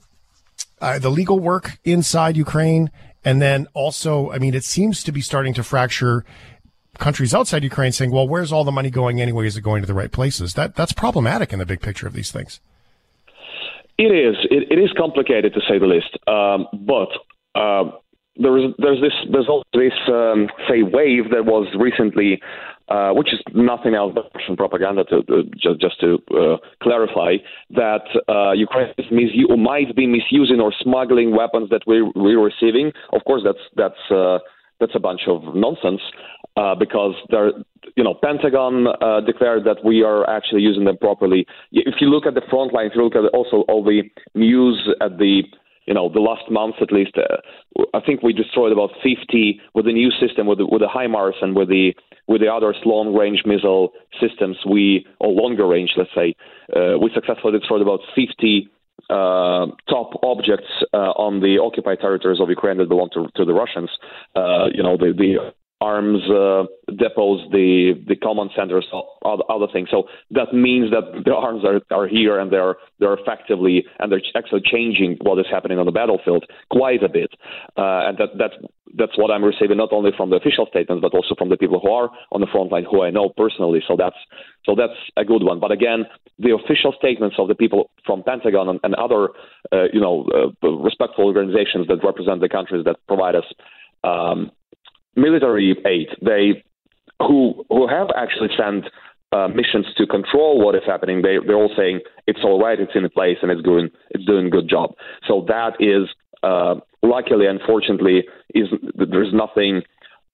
uh, the legal work inside Ukraine, and then also, I mean, it seems to be starting to fracture countries outside Ukraine, saying, "Well, where's all the money going anyway? Is it going to the right places?" That that's problematic in the big picture of these things. It is. It, it is complicated to say the least. Um, but uh, there is there's this there's also this um, say wave that was recently, uh, which is nothing else but Russian propaganda. To, to just just to uh, clarify that uh, Ukraine is might be misusing or smuggling weapons that we we're receiving. Of course, that's that's uh, that's a bunch of nonsense uh, because there, you know, Pentagon uh, declared that we are actually using them properly. If you look at the front line, if you look at also all the news at the you know, the last month at least, uh, I think we destroyed about 50 with the new system, with the, with the HIMARS and with the with the other long range missile systems. We or longer range, let's say, uh, we successfully destroyed about 50 uh, top objects uh, on the occupied territories of Ukraine that belong to, to the Russians. Uh, you know, the, the arms uh, depots, the the command centers, other, other things. So that means that the arms are, are here and they're they're effectively and they're actually changing what is happening on the battlefield quite a bit. Uh, and that that's that's what I'm receiving not only from the official statements but also from the people who are on the front line who I know personally. So that's so that's a good one. But again, the official statements of the people from Pentagon and, and other uh, you know uh, respectful organizations that represent the countries that provide us um, military aid, they who who have actually sent uh, missions to control what is happening. They they're all saying it's all right, it's in place, and it's doing it's doing a good job. So that is uh, luckily, unfortunately, is there's nothing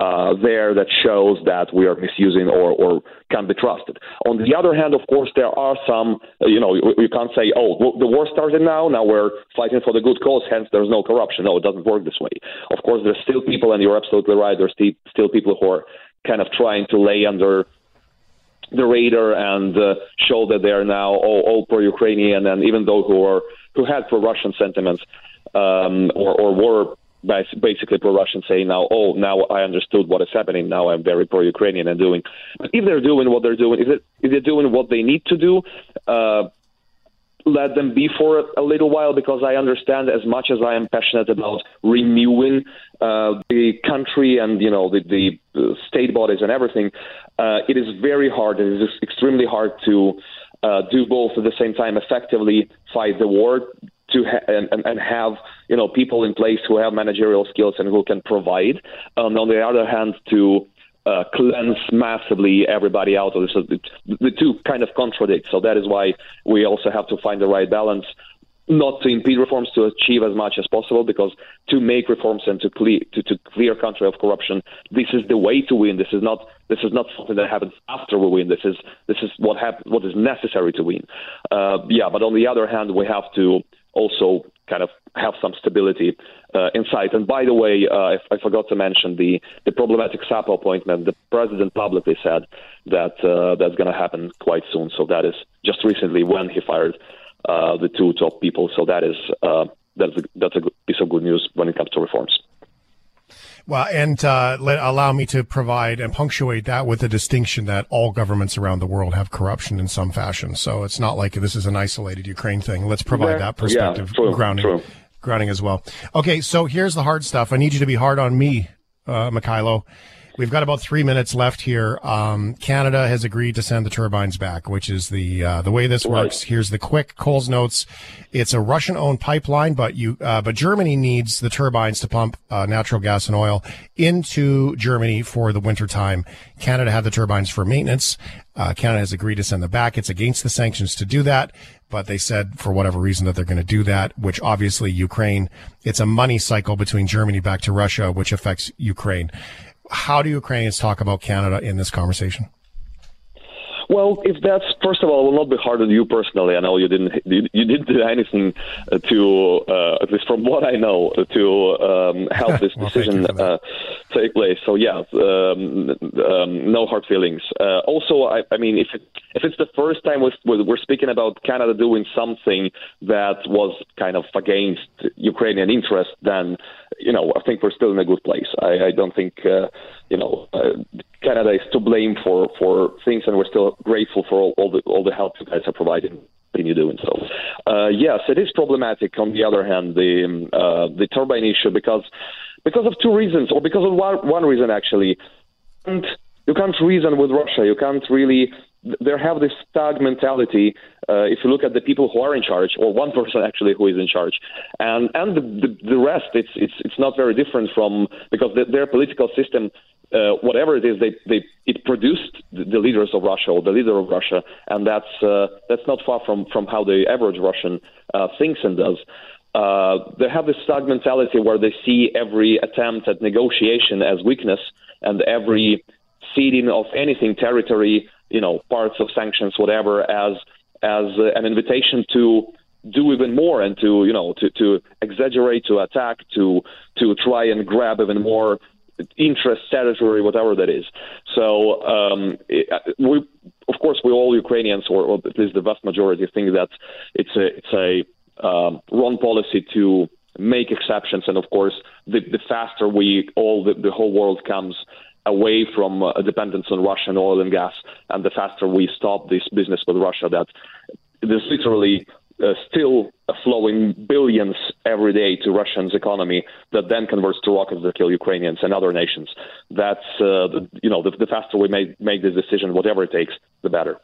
uh, there that shows that we are misusing or, or can be trusted. On the other hand, of course, there are some, you know, you, you can't say, oh, the war started now, now we're fighting for the good cause, hence there's no corruption. No, it doesn't work this way. Of course, there's still people, and you're absolutely right, there's still, still people who are kind of trying to lay under the radar and uh, show that they are now all, all pro-Ukrainian, and even though who are who had pro-Russian sentiments um, or, or were basically pro-Russian saying now, oh, now I understood what is happening. Now I'm very pro-Ukrainian and doing. But if they're doing what they're doing, if, if they're doing what they need to do, uh, let them be for a little while because I understand as much as I am passionate about renewing uh, the country and you know the, the state bodies and everything. Uh, it is very hard. It is extremely hard to uh, do both at the same time. Effectively fight the war, to ha- and, and have you know people in place who have managerial skills and who can provide. Um, on the other hand, to uh, cleanse massively everybody out of this. So the, the two kind of contradict. So that is why we also have to find the right balance not to impede reforms to achieve as much as possible because to make reforms and to clear to, to clear country of corruption this is the way to win this is not this is not something that happens after we win this is this is what hap- what is necessary to win uh, yeah but on the other hand we have to also kind of have some stability uh, in sight. And by the way, uh, I, I, forgot to mention the, the problematic SAPO appointment. The president publicly said that uh, that's going to happen quite soon. So that is just recently when he fired uh, the two top people. So that is uh, that's a, that's a piece of good news when it comes to reforms. Well, and uh, let, allow me to provide and punctuate that with the distinction that all governments around the world have corruption in some fashion. So it's not like this is an isolated Ukraine thing. Let's provide yeah, that perspective yeah, true, grounding, true. grounding as well. Okay, so here's the hard stuff. I need you to be hard on me, uh, Mykhailo. We've got about three minutes left here. Um, Canada has agreed to send the turbines back, which is the uh, the way this works. Here's the quick Coles notes. It's a Russian-owned pipeline, but you uh, but Germany needs the turbines to pump uh, natural gas and oil into Germany for the winter time. Canada had the turbines for maintenance. Uh, Canada has agreed to send them back. It's against the sanctions to do that but they said for whatever reason that they're going to do that, which obviously Ukraine, it's a money cycle between Germany back to Russia, which affects Ukraine. How do Ukrainians talk about Canada in this conversation? Well, if that's first of all, it will not be hard on you personally. I know you didn't you, you didn't do anything to, uh, at least from what I know, to um, help this well, decision uh, take place. So yeah, um, um, no hard feelings. Uh, also, I, I mean, if it, if it's the first time we're, we're speaking about Canada doing something that was kind of against Ukrainian interest, then you know I think we're still in a good place. I, I don't think uh, you know uh, Canada is to blame for for things, and we're still grateful for all, all the all the help you guys are providing. Continue doing so. Uh, yes, it is problematic. On the other hand, the um, uh, the turbine issue because because of two reasons, or because of one one reason actually. And you can't reason with Russia. You can't really. They have this thug mentality. Uh, if you look at the people who are in charge, or one person actually who is in charge, and and the the, the rest, it's it's it's not very different from because the, their political system uh, whatever it is, they, they it produced the leaders of Russia or the leader of Russia, and that's uh, that's not far from from how the average Russian uh, thinks and does. Uh, they have this stag mentality where they see every attempt at negotiation as weakness, and every ceding of anything, territory, you know, parts of sanctions, whatever, as as uh, an invitation to do even more and to you know to, to exaggerate, to attack, to to try and grab even more interest, territory, whatever that is. So um, it, we, of course, we all Ukrainians, or, or, at least the vast majority, think that it's a it's a um, wrong policy to make exceptions. And of course, the, the faster we all the, the whole world comes away from a dependence on Russian oil and gas, and the faster we stop this business with Russia, that there's literally uh, still flowing billions every day to Russia's economy that then converts to rockets that kill Ukrainians and other nations. That's uh, the, you know the, the faster we make make this decision, whatever it takes, the better.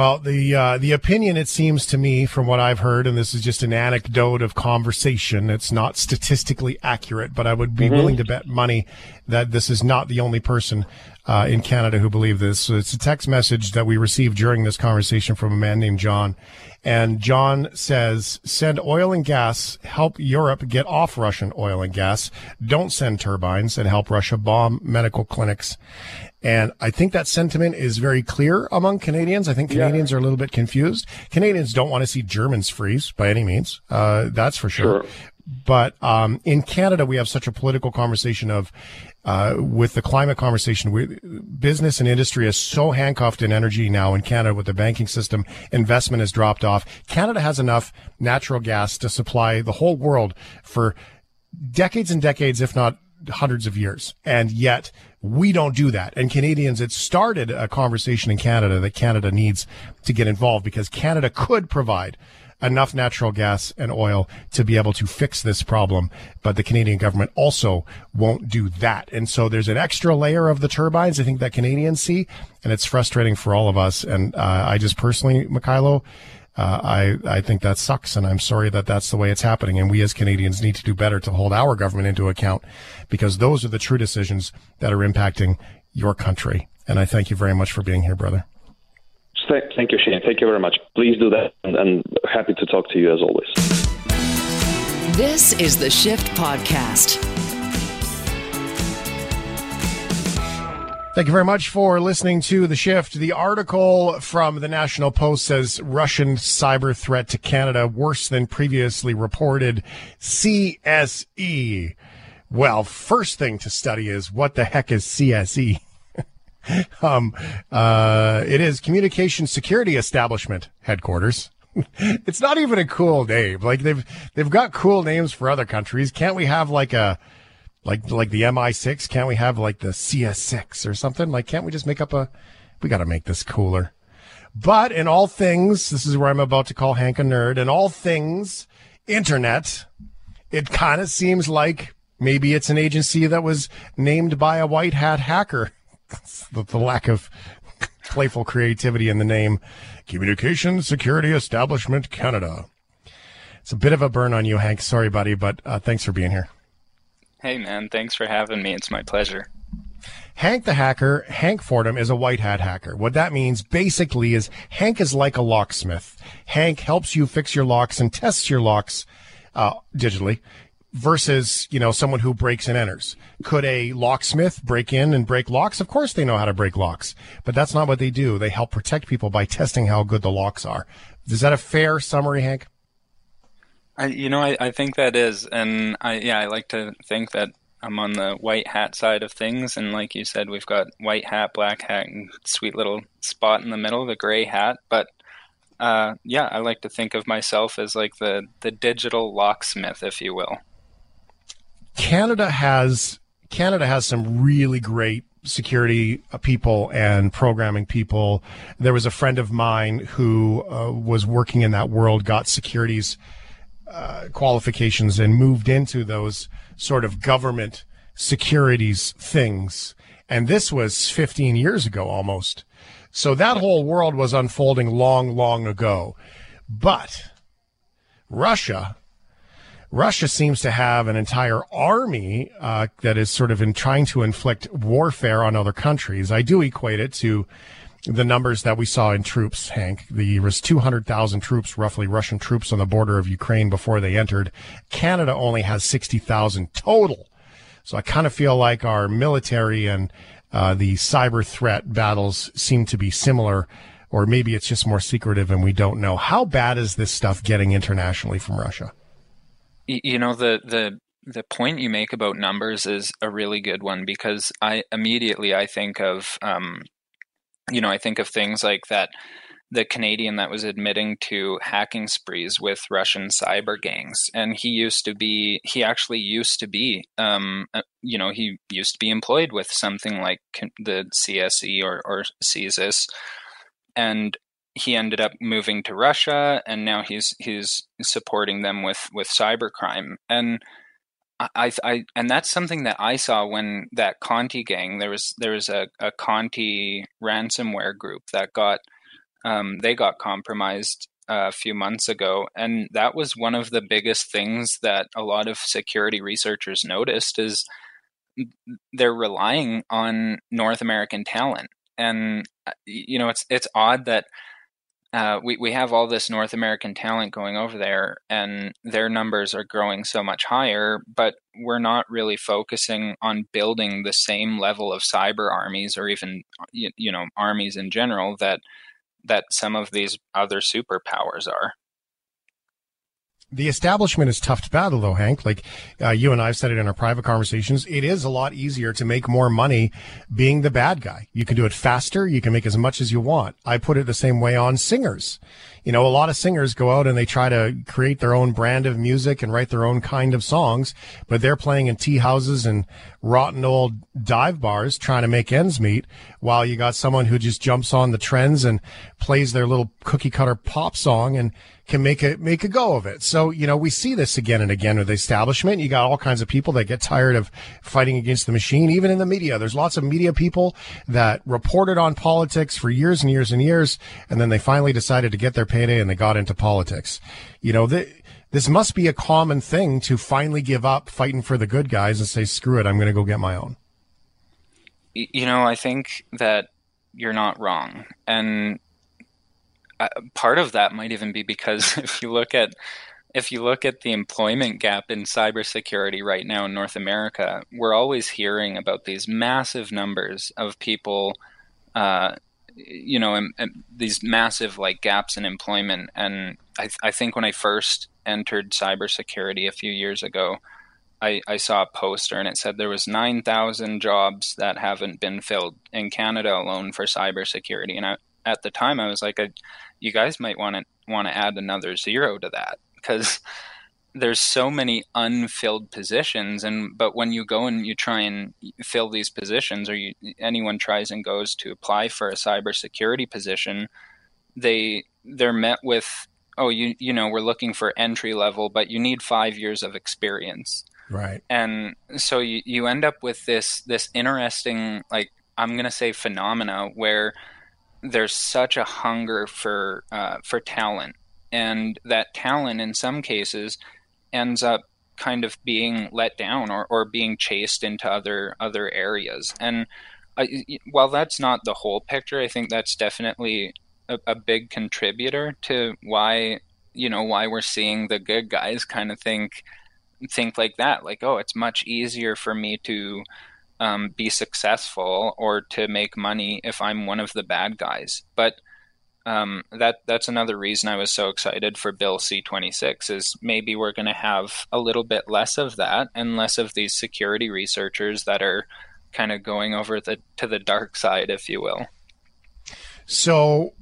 Well, the uh, the opinion it seems to me, from what I've heard, and this is just an anecdote of conversation. It's not statistically accurate, but I would be mm-hmm. willing to bet money that this is not the only person uh, in Canada who believe this. So it's a text message that we received during this conversation from a man named John, and John says, "Send oil and gas, help Europe get off Russian oil and gas. Don't send turbines and help Russia bomb medical clinics." And I think that sentiment is very clear among Canadians. I think Canadians yeah. are a little bit confused. Canadians don't want to see Germans freeze by any means. Uh, that's for sure. sure. But um, in Canada, we have such a political conversation of, uh, with the climate conversation, we, business and industry is so handcuffed in energy now in Canada with the banking system. Investment has dropped off. Canada has enough natural gas to supply the whole world for decades and decades, if not hundreds of years. And yet we don't do that. And Canadians, it started a conversation in Canada that Canada needs to get involved because Canada could provide enough natural gas and oil to be able to fix this problem. But the Canadian government also won't do that. And so there's an extra layer of the turbines I think that Canadians see, and it's frustrating for all of us. And uh, I just personally, Mykhailo, uh, I, I think that sucks, and I'm sorry that that's the way it's happening. And we as Canadians need to do better to hold our government into account because those are the true decisions that are impacting your country. And I thank you very much for being here, brother. Thank you, Shane. Thank you very much. Please do that, and, and happy to talk to you as always. This is the Shift Podcast. Thank you very much for listening to The Shift. The article from the National Post says Russian cyber threat to Canada worse than previously reported. CSE. Well, first thing to study is what the heck is CSE? um, uh, it is Communication Security Establishment headquarters. it's not even a cool name. Like they've they've got cool names for other countries. Can't we have like a like like the MI6? Can't we have like the CS6 or something? Like can't we just make up a? We got to make this cooler. But in all things, this is where I'm about to call Hank a nerd. In all things internet, it kind of seems like Maybe it's an agency that was named by a white hat hacker. the, the lack of playful creativity in the name. Communication Security Establishment Canada. It's a bit of a burn on you, Hank. Sorry, buddy, but uh, thanks for being here. Hey, man. Thanks for having me. It's my pleasure. Hank the hacker, Hank Fordham is a white hat hacker. What that means basically is Hank is like a locksmith. Hank helps you fix your locks and tests your locks uh, digitally versus, you know, someone who breaks and enters. Could a locksmith break in and break locks? Of course they know how to break locks, but that's not what they do. They help protect people by testing how good the locks are. Is that a fair summary, Hank? I, you know, I, I think that is, and I yeah, I like to think that I'm on the white hat side of things, and like you said, we've got white hat, black hat, and sweet little spot in the middle, the gray hat. But uh, yeah, I like to think of myself as like the the digital locksmith, if you will. Canada has Canada has some really great security uh, people and programming people. There was a friend of mine who uh, was working in that world, got securities uh, qualifications, and moved into those sort of government securities things. And this was 15 years ago almost. So that whole world was unfolding long, long ago. But Russia, Russia seems to have an entire army uh, that is sort of in trying to inflict warfare on other countries. I do equate it to the numbers that we saw in troops, Hank. There was 200,000 troops, roughly Russian troops on the border of Ukraine before they entered. Canada only has 60,000 total. So I kind of feel like our military and uh, the cyber threat battles seem to be similar, or maybe it's just more secretive and we don't know. How bad is this stuff getting internationally from Russia? You know, the, the, the point you make about numbers is a really good one because I immediately I think of um, you know, I think of things like that the Canadian that was admitting to hacking sprees with Russian cyber gangs. And he used to be, he actually used to be, um, uh, you know, he used to be employed with something like the CSE or, or CSIS. And he ended up moving to Russia and now he's, he's supporting them with, with cybercrime. And, I, I, and that's something that I saw when that Conti gang. There was there was a, a Conti ransomware group that got um, they got compromised a few months ago, and that was one of the biggest things that a lot of security researchers noticed is they're relying on North American talent, and uh, you know it's it's odd that uh, we we have all this North American talent going over there, and their numbers are growing so much higher. But we're not really focusing on building the same level of cyber armies, or even you, you know armies in general that that some of these other superpowers are the establishment is tough to battle though hank. Like uh, you and i've said it in our private conversations. It is a lot easier to make more money being the bad guy. You can do it faster. You can make as much as you want. I put it the same way on singers you know a lot of singers go out and they try to create their own brand of music and write their own kind of songs but they're playing in tea houses and rotten old dive bars trying to make ends meet while you got someone who just jumps on the trends and plays their little cookie cutter pop song and can make a make a go of it. So you know we see this again and again with the establishment. You got all kinds of people that get tired of fighting against the machine, even in the media. There's lots of media people that reported on politics for years and years and years, and then they finally decided to get their payday and they got into politics. You know this must be a common thing to finally give up fighting for the good guys and say screw it, I'm going to go get my own. You know, I think that you're not wrong, and uh, part of that might even be because if you look at if you look at the employment gap in cybersecurity right now in North America, we're always hearing about these massive numbers of people, uh, you know, these massive like gaps in employment. And I, I think when I first entered cybersecurity a few years ago, I, I saw a poster and it said there was 9,000 jobs that haven't been filled in Canada alone for cybersecurity. And I, at the time, I was like, I, you guys might want to want to add another zero to that because there's so many unfilled positions and but when you go and you try and fill these positions or you, anyone tries and goes to apply for a cybersecurity position they they're met with oh you you know we're looking for entry level but you need 5 years of experience Right. And so you, you end up with this this interesting like I'm gonna say phenomena where there's such a hunger for uh, for talent, and that talent in some cases ends up kind of being let down or, or being chased into other other areas. And I, while that's not the whole picture, I think that's definitely a, a big contributor to why you know why we're seeing the good guys kind of think think like that. Like, oh, it's much easier for me to um, be successful or to make money if I'm one of the bad guys. But um, that that's another reason I was so excited for Bill C26 is maybe we're going to have a little bit less of that and less of these security researchers that are kind of going over the to the dark side, if you will. So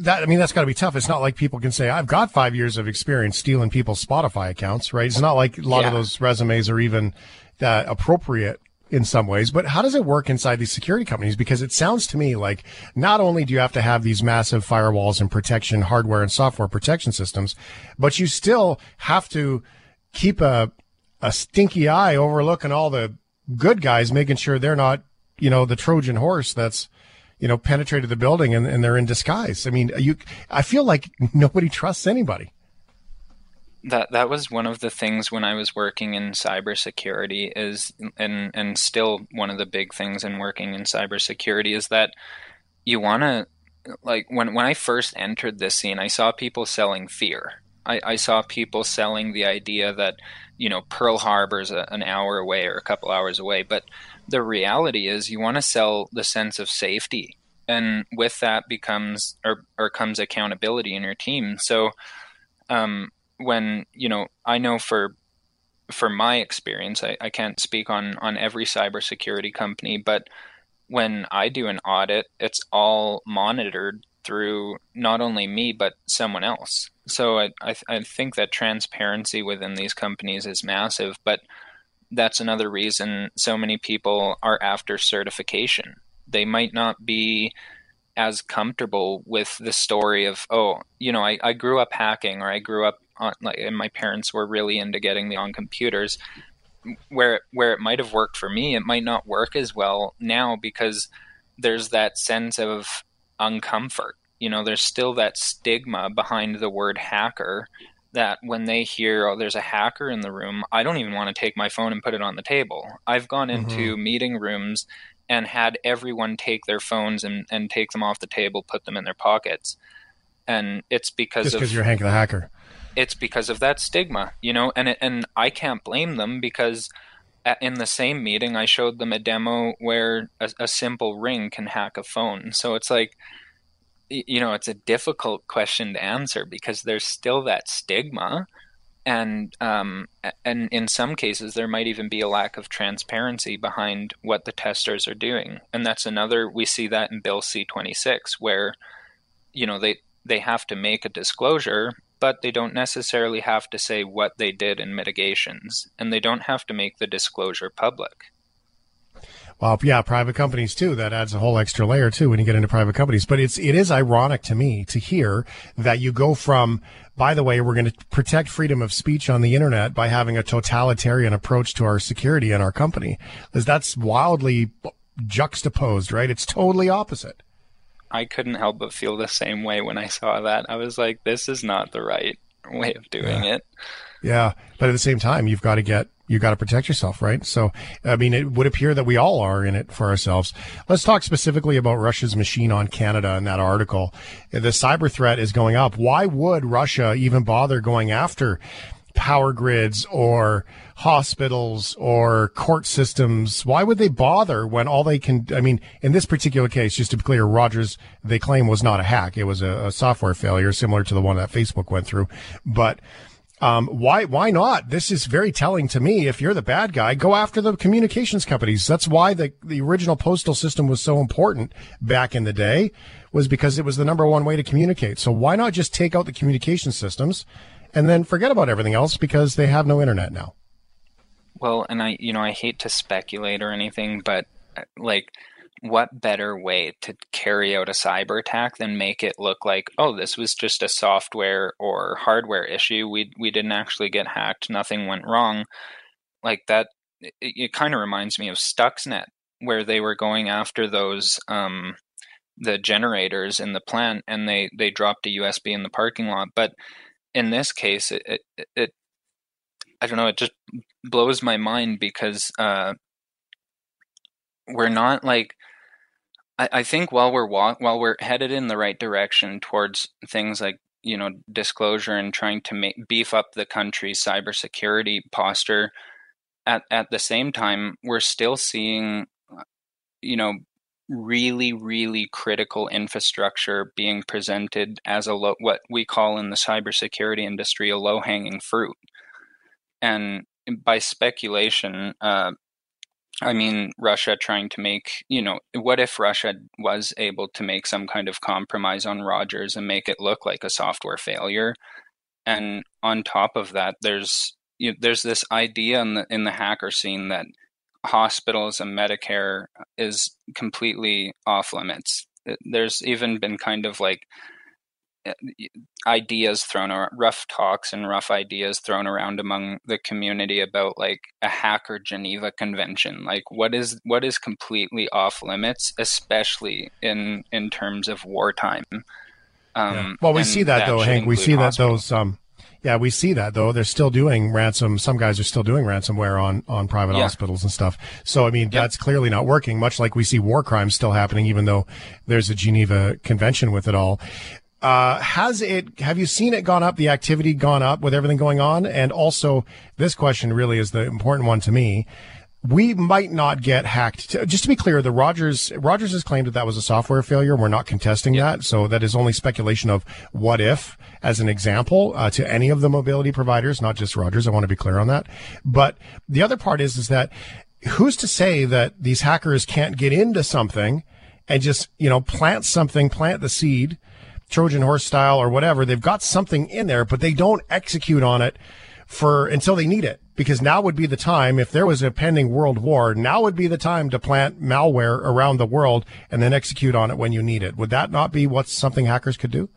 that I mean that's got to be tough. It's not like people can say I've got five years of experience stealing people's Spotify accounts, right? It's not like a lot yeah. of those resumes are even uh, appropriate in some ways, but how does it work inside these security companies? Because it sounds to me like not only do you have to have these massive firewalls and protection hardware and software protection systems, but you still have to keep a, a stinky eye overlooking all the good guys, making sure they're not, you know, the Trojan horse that's, you know, penetrated the building and, and they're in disguise. I mean, you, I feel like nobody trusts anybody that that was one of the things when I was working in cybersecurity is and and still one of the big things in working in cybersecurity is that you want to like when when I first entered this scene, I saw people selling fear. I, I saw people selling the idea that you know Pearl Harbor's a, an hour away or a couple hours away, but the reality is you want to sell the sense of safety, and with that becomes or or comes accountability in your team. So um, when you know I know for for my experience, I, I can't speak on on every cybersecurity company, but when I do an audit, it's all monitored through not only me but someone else. So I I, I think that transparency within these companies is massive, but that's another reason so many people are after certification. They might not be as comfortable with the story of oh you know I, I grew up hacking or I grew up on like and my parents were really into getting me on computers where where it might have worked for me it might not work as well now because there's that sense of uncomfort. You know there's still that stigma behind the word hacker that when they hear oh there's a hacker in the room i don't even want to take my phone and put it on the table. I've gone into mm-hmm. meeting rooms and had everyone take their phones and, and take them off the table put them in their pockets. And it's because just because you're hank the hacker it's because of that stigma, you know, and it, and I can't blame them because in the same meeting I showed them a demo where a, a simple ring can hack a phone. So it's like you know, it's a difficult question to answer because there's still that stigma and um, and in some cases there might even be a lack of transparency behind what the testers are doing and that's another we see that in bill c26 where you know they they have to make a disclosure but they don't necessarily have to say what they did in mitigations, and they don't have to make the disclosure public. Well, yeah, private companies too. That adds a whole extra layer too when you get into private companies. But it's it is ironic to me to hear that you go from, by the way, we're going to protect freedom of speech on the internet by having a totalitarian approach to our security and our company, because that's wildly juxtaposed, right? It's totally opposite. I couldn't help but feel the same way when I saw that. I was like, this is not the right way of doing yeah. it. Yeah, but at the same time, you've got to get you've got to protect yourself, right? So, I mean, it would appear that we all are in it for ourselves. Let's talk specifically about Russia's machine on Canada in that article. The cyber threat is going up. Why would Russia even bother going after power grids or hospitals or court systems. Why would they bother when all they can? I mean, in this particular case, just to be clear, Rogers they claim was not a hack; it was a, a software failure, similar to the one that Facebook went through. But um, why why not? This is very telling to me. If you're the bad guy, go after the communications companies. That's why the the original postal system was so important back in the day, was because it was the number one way to communicate. So why not just take out the communication systems? And then forget about everything else because they have no internet now. Well, and I, you know, I hate to speculate or anything, but uh, like, what better way to carry out a cyber attack than make it look like, oh, this was just a software or hardware issue. We we didn't actually get hacked. Nothing went wrong. like that it, it kind of reminds me of Stuxnet, where they were going after those um, the generators in the plant, and they they dropped a USB in the parking lot. But in this case, it it, it I don't know, it just blows my mind because uh, we're not like. I, I think while we're walk, while we're headed in the right direction towards things like you know disclosure and trying to make beef up the country's cybersecurity posture, at at the same time we're still seeing you know really really critical infrastructure being presented as a low, what we call in the cybersecurity industry a low hanging fruit and by speculation uh, I mean, Russia trying to make, you know, what if Russia was able to make some kind of compromise on Rogers and make it look like a software failure? And on top of that, there's you know, there's this idea in the in the hacker scene that hospitals and Medicare is completely off limits. There's even been kind of like uh, ideas thrown around, rough talks and rough ideas thrown around among the community about like a hacker Geneva Convention. Like what is what is completely off limits, especially in in terms of wartime. Um, yeah. Well, we see that, that though, Hank. We see that those um, yeah, we see that though. They're still doing ransom. Some guys are still doing ransomware on on private yeah. hospitals and stuff. So I mean, yep. that's clearly not working. Much like we see war crimes still happening, even though there's a Geneva Convention with it all. Uh, has it? Have you seen it gone up? The activity gone up with everything going on, and also this question really is the important one to me we might not get hacked. Just to be clear, the Rogers Rogers has claimed that that was a software failure. We're not contesting that, so that is only speculation of what if, as an example, uh, to any of the mobility providers, not just Rogers. I want to be clear on that. But the other part is is that who's to say that these hackers can't get into something and just you know plant something, plant the seed, Trojan horse style or whatever. They've got something in there, but they don't execute on it for until they need it because now would be the time if there was a pending world war now would be the time to plant malware around the world and then execute on it when you need it. Would that not be what something hackers could do?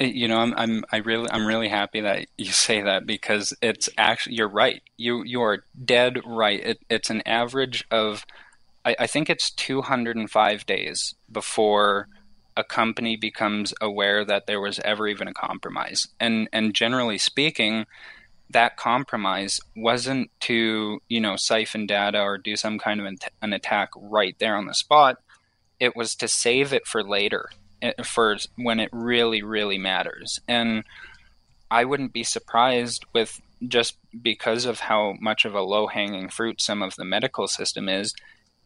Uh, you know i'm i'm i really i'm really happy that you say that because it's actually you're right. You you are dead right. It, it's an average of I, I think it's 205 days before a company becomes aware that there was ever even a compromise. And and generally speaking that compromise wasn't to you know siphon data or do some kind of an attack right there on the spot. It was to save it for later eh, for when it really really matters. And i wouldn't be surprised with just because of how much of a low hanging fruit some of the medical system is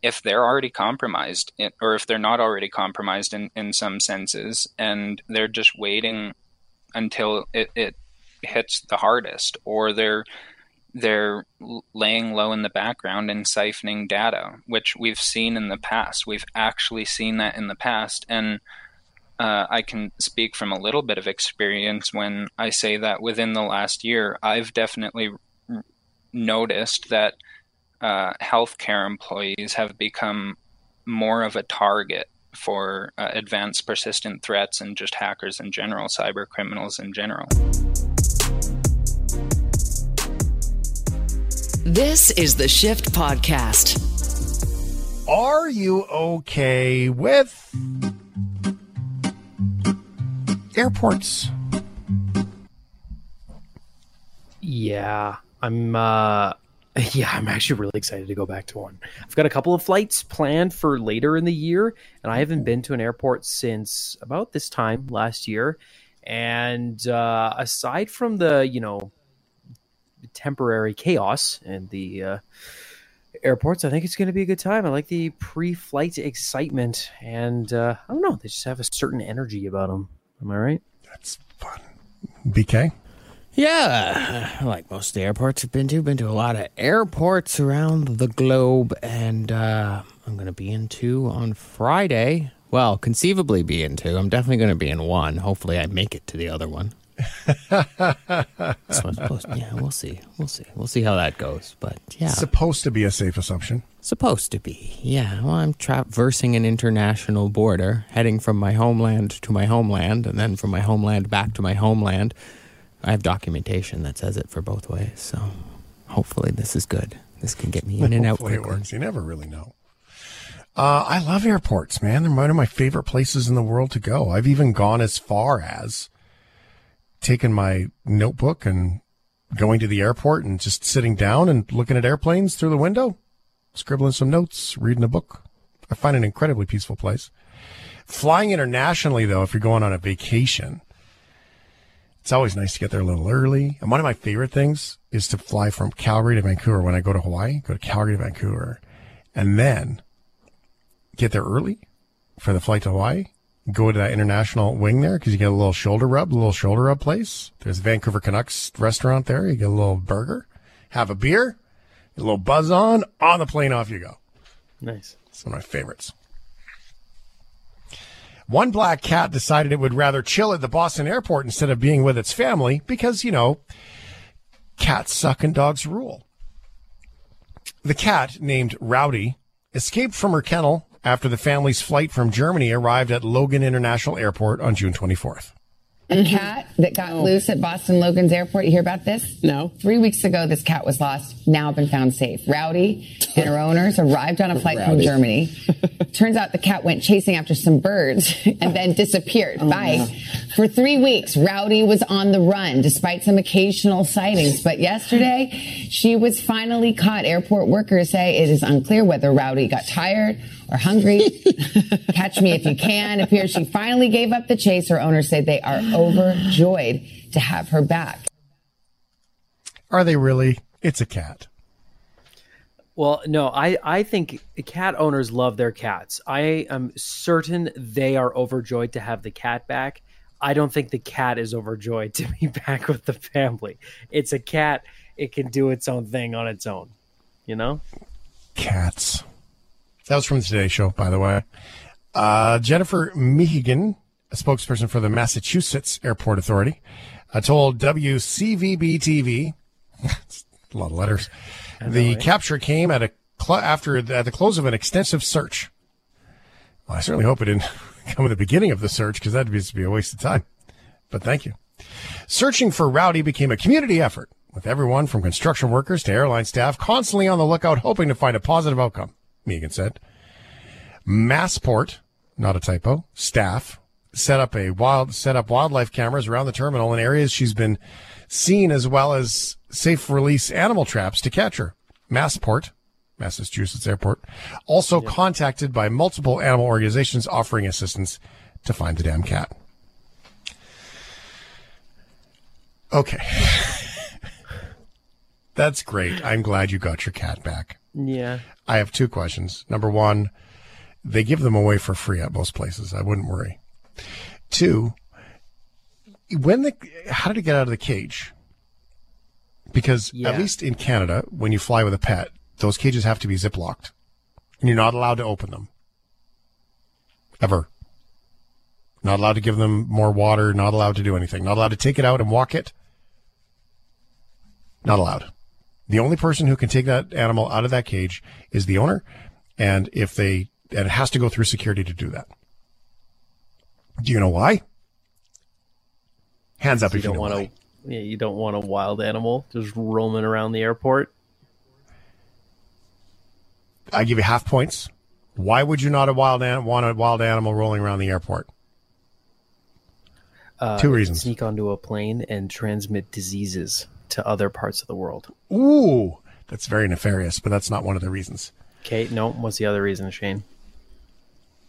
if they're already compromised eh, or if they're not already compromised in, in some senses and they're just waiting until it, it hits the hardest, or they're they're laying low in the background and siphoning data, which we've seen in the past. We've actually seen that in the past, and uh, I can speak from a little bit of experience when I say that within the last year, I've definitely noticed that uh, healthcare employees have become more of a target for uh, advanced persistent threats and just hackers in general, cyber criminals in general. This is the Shift Podcast. Are you okay with airports? Yeah, I'm uh yeah, I'm actually really excited to go back to one. I've got a couple of flights planned for later in the year, and I haven't been to an airport since about this time last year. And uh, aside from the, you know, temporary chaos and the uh, airports. I think it's going to be a good time. I like the pre-flight excitement, and uh, I don't know, they just have a certain energy about them. Am I right? That's fun. BK. Yeah, like most of the airports I've been to, been to a lot of airports around the globe, and uh, I'm going to be in two on Friday. Well, conceivably be in two. I'm definitely going to be in one. Hopefully, I make it to the other one so supposed, yeah, we'll see. We'll see. We'll see how that goes. But yeah, supposed to be a safe assumption. Supposed to be. Yeah. Well, I'm traversing an international border, heading from my homeland to my homeland, and then from my homeland back to my homeland. I have documentation that says it for both ways. So hopefully this is good. This can get me in and out Hopefully it works. You never really know. Uh, I love airports, man. They're one of my favorite places in the world to go. I've even gone as far as taking my notebook and going to the airport and just sitting down and looking at airplanes through the window, scribbling some notes, reading a book. I find an incredibly peaceful place. Flying internationally, though, if you're going on a vacation, it's always nice to get there a little early. And one of my favorite things is to fly from Calgary to Vancouver when I go to Hawaii, go to Calgary to Vancouver, and then get there early for the flight to Hawaii. Go to that international wing there because you get a little shoulder rub, a little shoulder rub place. There's a Vancouver Canucks restaurant there. You get a little burger, have a beer, a little buzz on, on the plane, off you go. Nice. It's one of my favorites. One black cat decided it would rather chill at the Boston airport instead of being with its family because, you know, cats suck and dogs rule. The cat, named Rowdy, escaped from her kennel after the family's flight from Germany arrived at Logan International Airport on June 24th. A mm-hmm. cat that got loose at Boston Logan's airport. You hear about this? No. Three weeks ago, this cat was lost, now been found safe. Rowdy and her owners arrived on a flight from Germany. Turns out the cat went chasing after some birds and then disappeared. Oh, Bye. For three weeks, Rowdy was on the run despite some occasional sightings. But yesterday, she was finally caught. Airport workers say it is unclear whether Rowdy got tired or hungry. Catch me if you can. Appears she finally gave up the chase. Her owners say they are overjoyed to have her back. Are they really? It's a cat. Well, no, I, I think cat owners love their cats. I am certain they are overjoyed to have the cat back. I don't think the cat is overjoyed to be back with the family. It's a cat. It can do its own thing on its own. You know? Cats. That was from the Today Show, by the way. Uh, Jennifer Mehigan, a spokesperson for the Massachusetts Airport Authority, uh, told WCVB TV, a lot of letters, the capture came at a cl- after at the close of an extensive search. Well, I certainly hope it didn't come at the beginning of the search because that'd be a waste of time. But thank you. Searching for Rowdy became a community effort with everyone from construction workers to airline staff constantly on the lookout, hoping to find a positive outcome. Mehigan said. Massport, not a typo, staff set up a wild set up wildlife cameras around the terminal in areas she's been seen as well as safe release animal traps to catch her. Massport, Massachusetts airport, also contacted by multiple animal organizations offering assistance to find the damn cat. Okay. That's great. I'm glad you got your cat back. Yeah. I have two questions. Number one, they give them away for free at most places. I wouldn't worry. Two, when the how did it get out of the cage? Because Yeah. at least in Canada, when you fly with a pet, those cages have to be zip locked, and you're not allowed to open them. Ever. Not allowed to give them more water. Not allowed to do anything. Not allowed to take it out and walk it. Not allowed. The only person who can take that animal out of that cage is the owner, and if they and it has to go through security to do that. Do you know why? Hands up You if you know want why. a yeah, you don't want a wild animal just roaming around the airport. I give you half points. Why would you not a wild an- want a wild animal rolling around the airport? Uh, Two reasons. Sneak onto a plane and transmit diseases to other parts of the world. Ooh, that's very nefarious, but that's not one of the reasons. Okay, no. What's the other reason, Shane?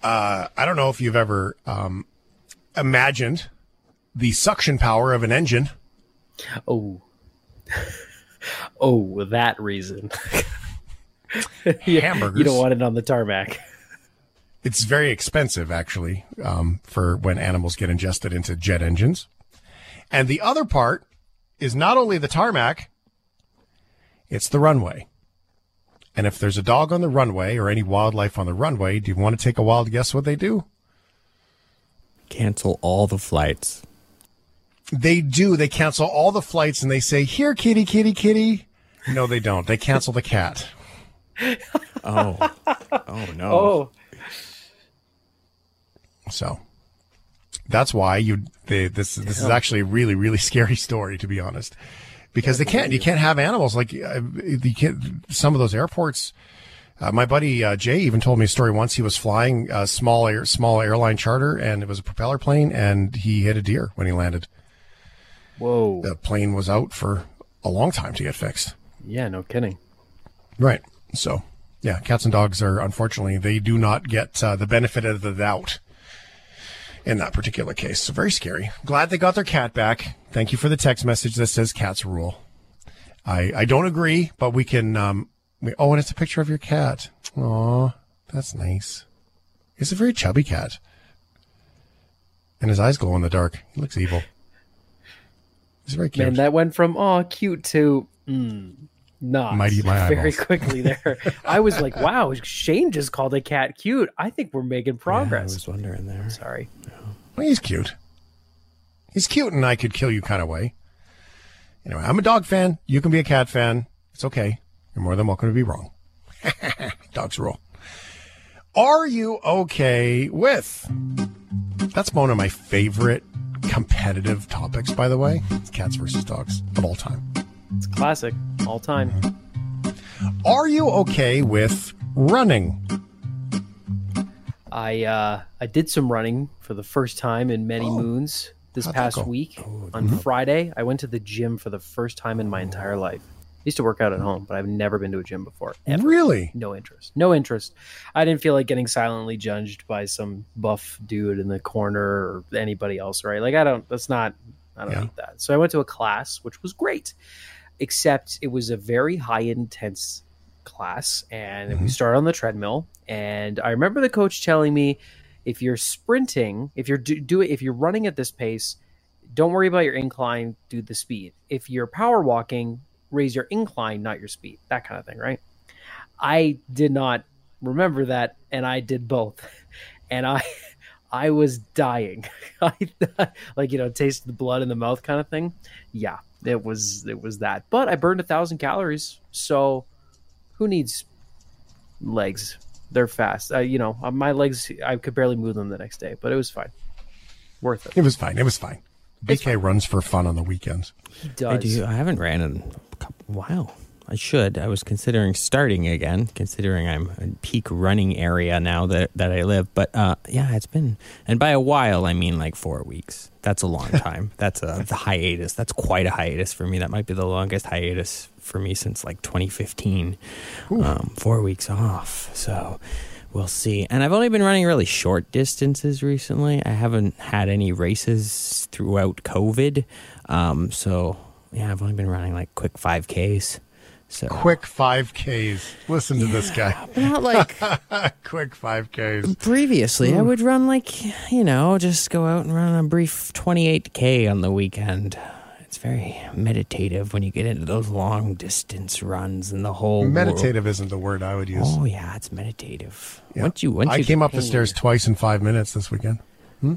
Uh, I don't know if you've ever um, imagined the suction power of an engine. Oh, oh, that reason. You- Hamburgers. You don't want it on the tarmac. It's very expensive, actually, um, for when animals get ingested into jet engines. And the other part is not only the tarmac, it's the runway. And if there's a dog on the runway or any wildlife on the runway, do you want to take a wild guess what they do? Cancel all the flights. They do. They cancel all the flights and they say, Here, kitty, kitty, kitty. No, they don't. They cancel the cat. Oh, oh no. Oh, So that's why you. They, this this is actually a really really scary story to be honest. because they can't. You can't have animals like uh, you can't. Some of those airports. Uh, my buddy uh, Jay even told me a story once. He was flying a small air, small airline charter, and it was a propeller plane, and he hit a deer when he landed. Whoa! The plane was out for a long time to get fixed. Yeah, no kidding. Right. So, yeah, cats and dogs are unfortunately they do not get uh, the benefit of the doubt in that particular case. So very scary. Glad they got their cat back. Thank you for the text message that says cats rule. I I don't agree, but we can. Um, we, oh, and it's a picture of your cat. Aw, that's nice. It's a very chubby cat, and his eyes glow in the dark. He looks evil. He's very cute. Man, that went from oh cute to mm, not Mighty my very eyeballs. quickly there. I was like, wow, Shane just called a cat cute. I think we're making Yeah, I was wondering there. Sorry. Well, he's cute. He's cute, and I could kill you kind of way. Anyway, I'm a dog fan. You can be a cat fan. It's okay. You're more than welcome to be wrong. Dogs rule. Are you okay with? That's one of my favorite competitive topics, by the way. It's cats versus dogs of all time. It's classic, all time. Are you okay with running? I uh, I did some running for the first time in many moons this past go? week. On Friday, I went to the gym for the first time in my entire life. I used to work out at home, but I've never been to a gym before. Ever. Really? No interest. No interest. I didn't feel like getting silently judged by some buff dude in the corner or anybody else, right? Like I don't that's not I don't Yeah. need that. So I went to a class which was great. Except it was a very high intense class and Mm-hmm. we started on the treadmill and I remember the coach telling me if you're sprinting, if you're do, do if you're running at this pace, don't worry about your incline, do the speed. If you're power walking, raise your incline, not your speed. That kind of thing, right? I did not remember that, and I did both, and I, I was dying. I thought, like you know, taste the blood in the mouth kind of thing. Yeah, it was it was that. But I burned a thousand calories, so who needs legs? They're fast. Uh, you know, uh, my legs, I could barely move them the next day, but it was fine. Worth it. It was fine. It was fine. BK runs for fun on the weekends. He I does. do. I haven't ran in a couple, wow. I should. I was considering starting again, considering I'm in peak running area now that that I live. But uh, yeah, it's been, and by a while I mean like four weeks. That's a long time. That's a the hiatus. That's quite a hiatus for me. That might be the longest hiatus for me since like 2015. Um, four weeks off. So we'll see. And I've only been running really short distances recently. I haven't had any races throughout COVID. Um, so yeah, I've only been running like quick 5Ks. So Quick 5Ks. Listen to this guy. not like Quick 5Ks. previously. I hmm. would run like, you know, just go out and run a brief 28K on the weekend. It's very meditative when you get into those long distance runs and the whole world- Meditative isn't the word I would use. Oh yeah, it's meditative. Yeah. Once you once I you came up the stairs twice in five minutes this weekend. Hmm?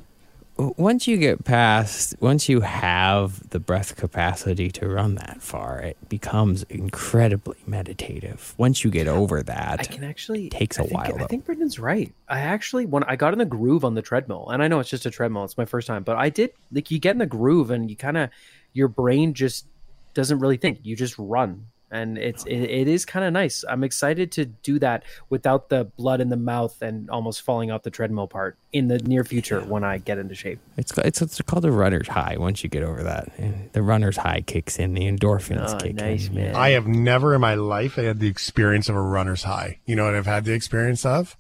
Once you get past once you have the breath capacity to run that far it becomes incredibly meditative once you get over that I can actually takes I a think- while, I though. think Brendan's right. I actually when I got in the groove on the treadmill, and I know it's just a treadmill, it's my first time, but I did like you get in the groove and you kind of your brain just doesn't really think. You just run. And it's it, it is kind of nice. I'm excited to do that without the blood in the mouth and almost falling off the treadmill part in the near future when I get into shape. it's, it's it's called the runner's high once you get over that the runner's high kicks in the endorphins Oh, kick nice, in man. I have never in my life had the experience of a runner's high. You know what I've had the experience of?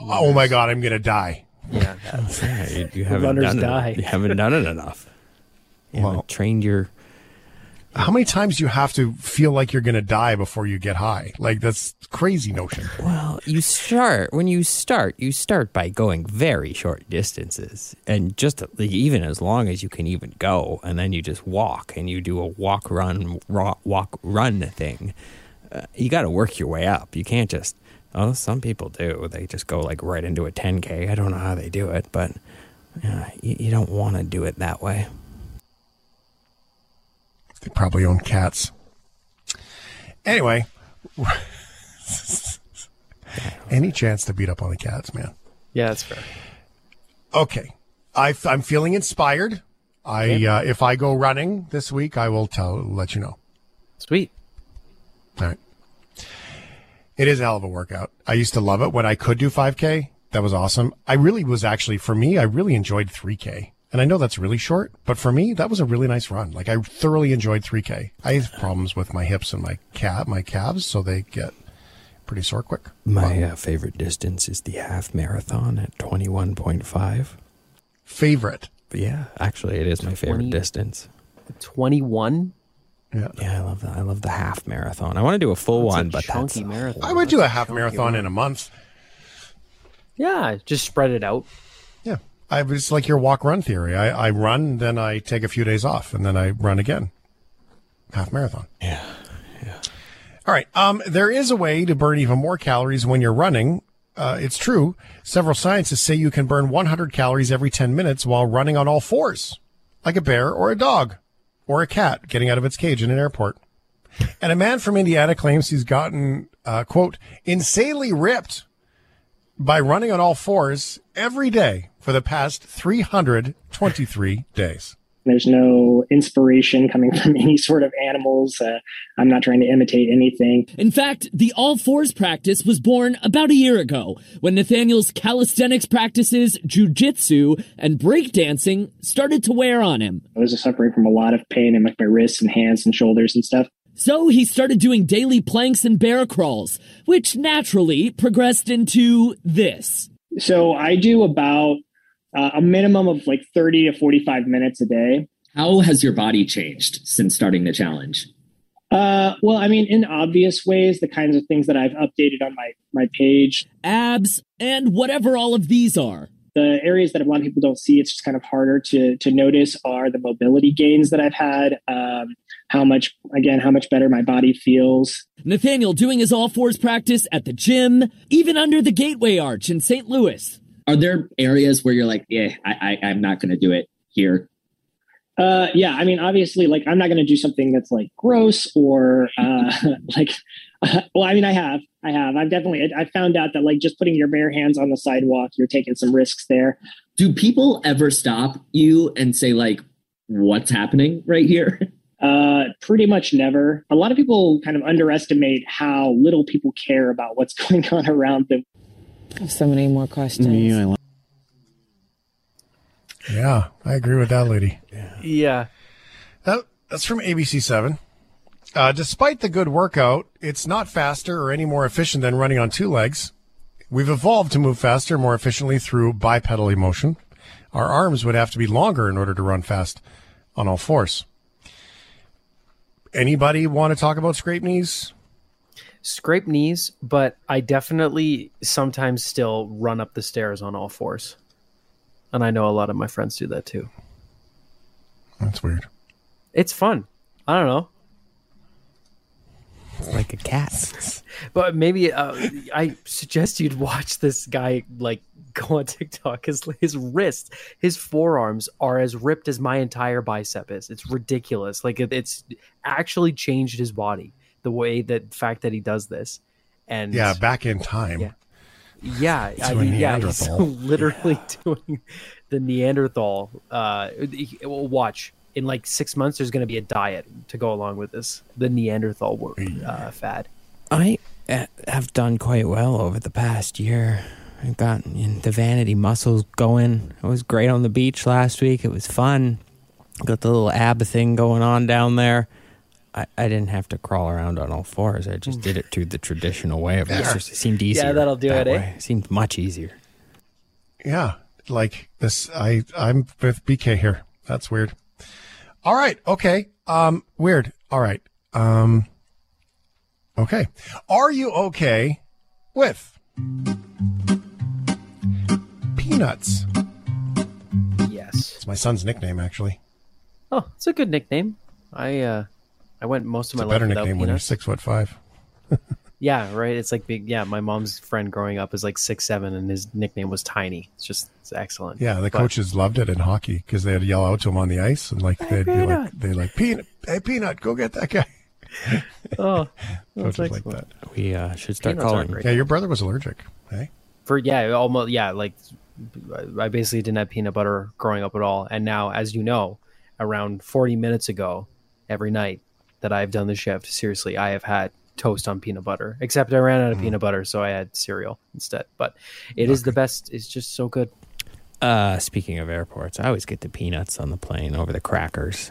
Oh my God, I'm going to die. Yeah. Yeah, you, you haven't runners done die. it you haven't done it enough you Well- haven't trained your How many times do you have to feel like you're going to die before you get high? Like, that's crazy notion. Well, you start when you start. You start by going very short distances, and just even as long as you can even go, and then you just walk and you do a walk, run, walk, run thing. Uh, you got to work your way up. You can't just. Oh, some people do. They just go like right into a 10k. I don't know how they do it, but uh, you, you don't want to do it that way. They probably own cats. Anyway, any chance to beat up on the cats, man? Yeah, that's fair. Okay. I, I'm feeling inspired. I uh, if I go running this week, I will tell let you know. Sweet. All right. It is a hell of a workout. I used to love it when I could do 5K. That was awesome. I really was actually for me. I really enjoyed 3K. And I know that's really short, but for me, that was a really nice run. Like I thoroughly enjoyed 3K. I have problems with my hips and my calf, my calves, so they get pretty sore quick. My uh, favorite distance is the half marathon at 21.5. Favorite? Yeah, actually, it is my favorite 20 distance. 21? Yeah. Yeah, I love that. I love the half marathon. I want to do a full That's a one, but that's chunky marathon. I would do a half marathon in a month. Yeah, just spread it out. Yeah. I was like your walk run theory. I, I run, then I take a few days off, and then I run again. Half marathon. Yeah. All right. Um, there is a way to burn even more calories when you're running. Uh, it's true. Several scientists say you can burn 100 calories every 10 minutes while running on all fours, like a bear or a dog or a cat getting out of its cage in an airport. And a man from Indiana claims he's gotten, uh, quote, insanely ripped by running on all fours every day for the past 323 days. There's no inspiration coming from any sort of animals. Uh, I'm not trying to imitate anything. In fact, the all fours practice was born about a year ago when Nathaniel's calisthenics practices, jujitsu, and breakdancing started to wear on him. I was suffering from a lot of pain in like my wrists and hands and shoulders and stuff. So he started doing daily planks and bear crawls, which naturally progressed into this. So I do about uh, a minimum of like 30 to 45 minutes a day. How has your body changed since starting the challenge? Uh, well, I mean, in obvious ways, the kinds of things that I've updated on my my page, abs, and whatever all of these are. The areas that a lot of people don't see, it's just kind of harder to to notice, are the mobility gains that I've had. Um, how much, again, how much better my body feels. Nathaniel doing his all fours practice at the gym, even under the Gateway Arch in St. Louis. Are there areas where you're like, yeah, I, I I'm not going to do it here? Uh, yeah, I mean, obviously, like I'm not going to do something that's like gross or uh, like. Uh, well, I mean, I have, I have, I've definitely, I found out that like just putting your bare hands on the sidewalk, you're taking some risks there. Do people ever stop you and say like, "What's happening right here"? Uh, pretty much never. A lot of people kind of underestimate how little people care about what's going on around them. I have so many more questions. Yeah, I agree with that lady. Yeah. That, that's from ABC7. Uh, despite the good workout, it's not faster or any more efficient than running on two legs. We've evolved to move faster, more efficiently through bipedal motion. Our arms would have to be longer in order to run fast on all fours. Anybody want to talk about scrape knees? Scrape knees, but I definitely sometimes still run up the stairs on all fours. And I know a lot of my friends do that too. That's weird. It's fun. I don't know. like a cat. But maybe uh, I suggest you'd watch this guy like go on TikTok. His his wrists, his forearms are as ripped as my entire bicep is. It's ridiculous. Like it, it's actually changed his body. The way that fact that he does this, and Yeah, back in time. Yeah. Yeah, I mean, yeah, he's Neanderthal. literally doing the Neanderthal. Uh, well, watch in like six months. There's going to be a diet to go along with this. The Neanderthal wo- uh, fad. I uh, have done quite well over the past year. I've gotten the vanity muscles going. I was great on the beach last week. It was fun. Got the little ab thing going on down there. I, I didn't have to crawl around on all fours. I just did it through the traditional way of Yeah. exercise. It seemed easier. Yeah, that'll do that it, eh? way. It seemed much easier. Yeah, like this. I I'm with BK here. That's weird. All right. Okay. Um. Weird. All right. Um. Okay. Are you okay with peanuts? Yes. It's my son's nickname, actually. Oh, it's a good nickname. I uh, I went most of It's my a life better without nickname when you're six foot five. Yeah, right. It's like big. Yeah, my mom's friend growing up is like six seven, and his nickname was Tiny. It's just it's excellent. Yeah, the But- coaches loved it in hockey because they'd yell out to him on the ice and like they'd be like, they like peanut, hey peanut, go get that guy. Oh, that's Coaches like that. We uh, should start Peanuts calling. Yeah, your brother was allergic. Hey, for yeah almost yeah like i basically didn't have peanut butter growing up at all and now as you know around 40 minutes ago every night that I've done the shift. Seriously, I have had toast on peanut butter, except I ran out of mm. peanut butter, so I had cereal instead. But it okay. is the best. It's just so good. Uh, speaking of airports, I always get the peanuts on the plane over the crackers.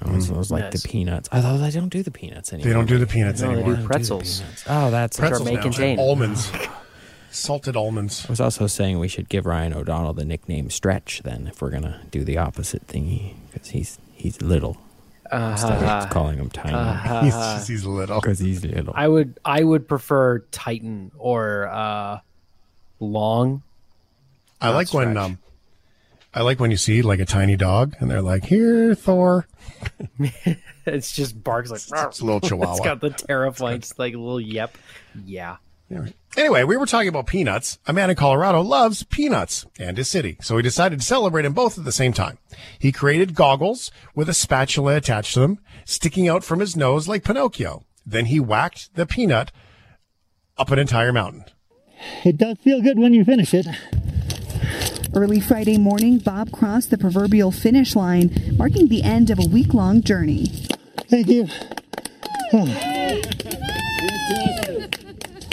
I always, mm, like nice. the peanuts. Although they don't do the peanuts anymore. They don't do the peanuts no, anymore. They do pretzels. Do the oh, that's pretzels are may contain almonds. Salted almonds. I was also saying we should give Ryan O'Donnell the nickname Stretch then, if we're gonna do the opposite thingy, because he's he's little. Uh, Instead of calling him tiny, uh, he's just, he's little because he's little. I would I would prefer Titan or uh, long. I like stretch. when um, I like when you see like a tiny dog and they're like, "Here, Thor." it's just barks like it's a little chihuahua. it's got the terrifying, like little yep. Yeah. Anyway, we were talking about peanuts. A man in Colorado loves peanuts and his city, so he decided to celebrate them both at the same time. He created goggles with a spatula attached to them, sticking out from his nose like Pinocchio. Then he whacked the peanut up an entire mountain. It does feel good when you finish it. Early Friday morning, Bob crossed the proverbial finish line, marking the end of a week long journey. Thank you.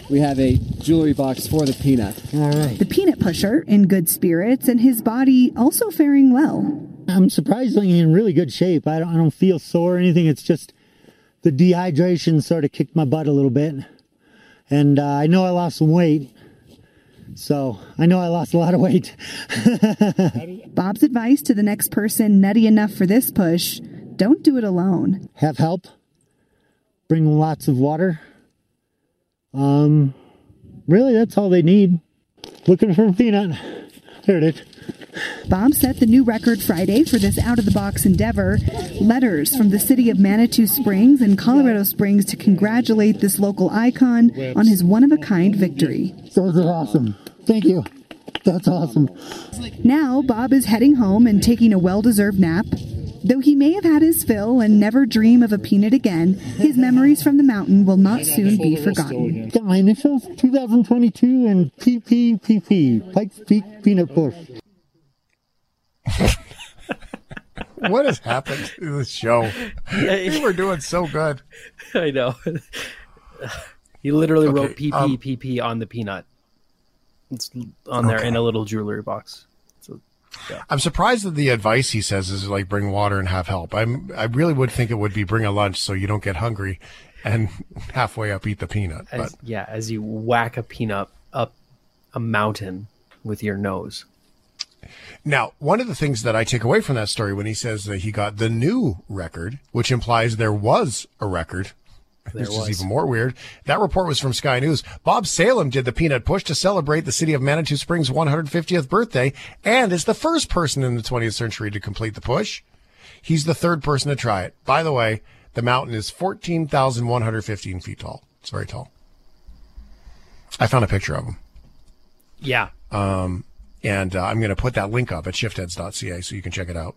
We have a jewelry box for the peanut. All right. The peanut pusher in good spirits and his body also faring well. I'm surprisingly in really good shape. I don't, I don't feel sore or anything. It's just the dehydration sort of kicked my butt a little bit. And uh, I know I lost some weight. So I know I lost a lot of weight. Bob's advice to the next person nutty enough for this push don't do it alone. Have help. Bring lots of water um, really, that's all they need. Looking for a peanut. There it is. Bob set the new record Friday for this out of the box endeavor. Letters from the city of Manitou Springs and Colorado Springs to congratulate this local icon on his one of a kind victory. Those are awesome. Thank you. That's awesome. Now, Bob is heading home and taking a well deserved nap. Though he may have had his fill and never dream of a peanut again, his memories from the mountain will not soon be forgotten. Got my initials 2022 and PPPP, Pikes Peak Peanut Push. what has happened to this show? We were doing so good. I know. He literally okay, wrote PPPP um, on the peanut. It's on there in a little jewelry box. Yeah. I'm surprised that the advice he says is like bring water and have help. I'm I really would think it would be bring a lunch so you don't get hungry and halfway up eat the peanut. As, but yeah, as you whack a peanut up a mountain with your nose. Now, one of the things that I take away from that story when he says that he got the new record, which implies there was a record this is even more weird. That report was from Sky News. Bob Salem did the peanut push to celebrate the city of Manitou Springs' 150th birthday and is the first person in the 20th century to complete the push. He's the third person to try it. By the way, the mountain is 14,115 feet tall. It's very tall. I found a picture of him. Yeah. Um, and uh, I'm going to put that link up at shiftheads.ca so you can check it out.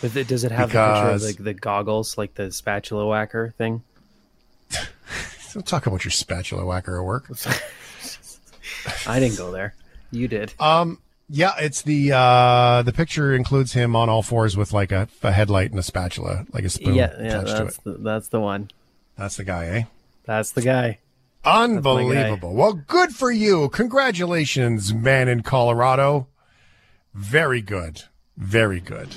But does it have because... the picture of like the goggles, like the spatula whacker thing? Don't talk about your spatula whacker at work. I didn't go there. You did. Um. Yeah, it's the uh the picture includes him on all fours with like a, a headlight and a spatula, like a spoon yeah, yeah, that's The, that's the one. That's the guy, eh? That's the guy. Unbelievable. Guy. Well, good for you. Congratulations, man in Colorado. Very good. Very good.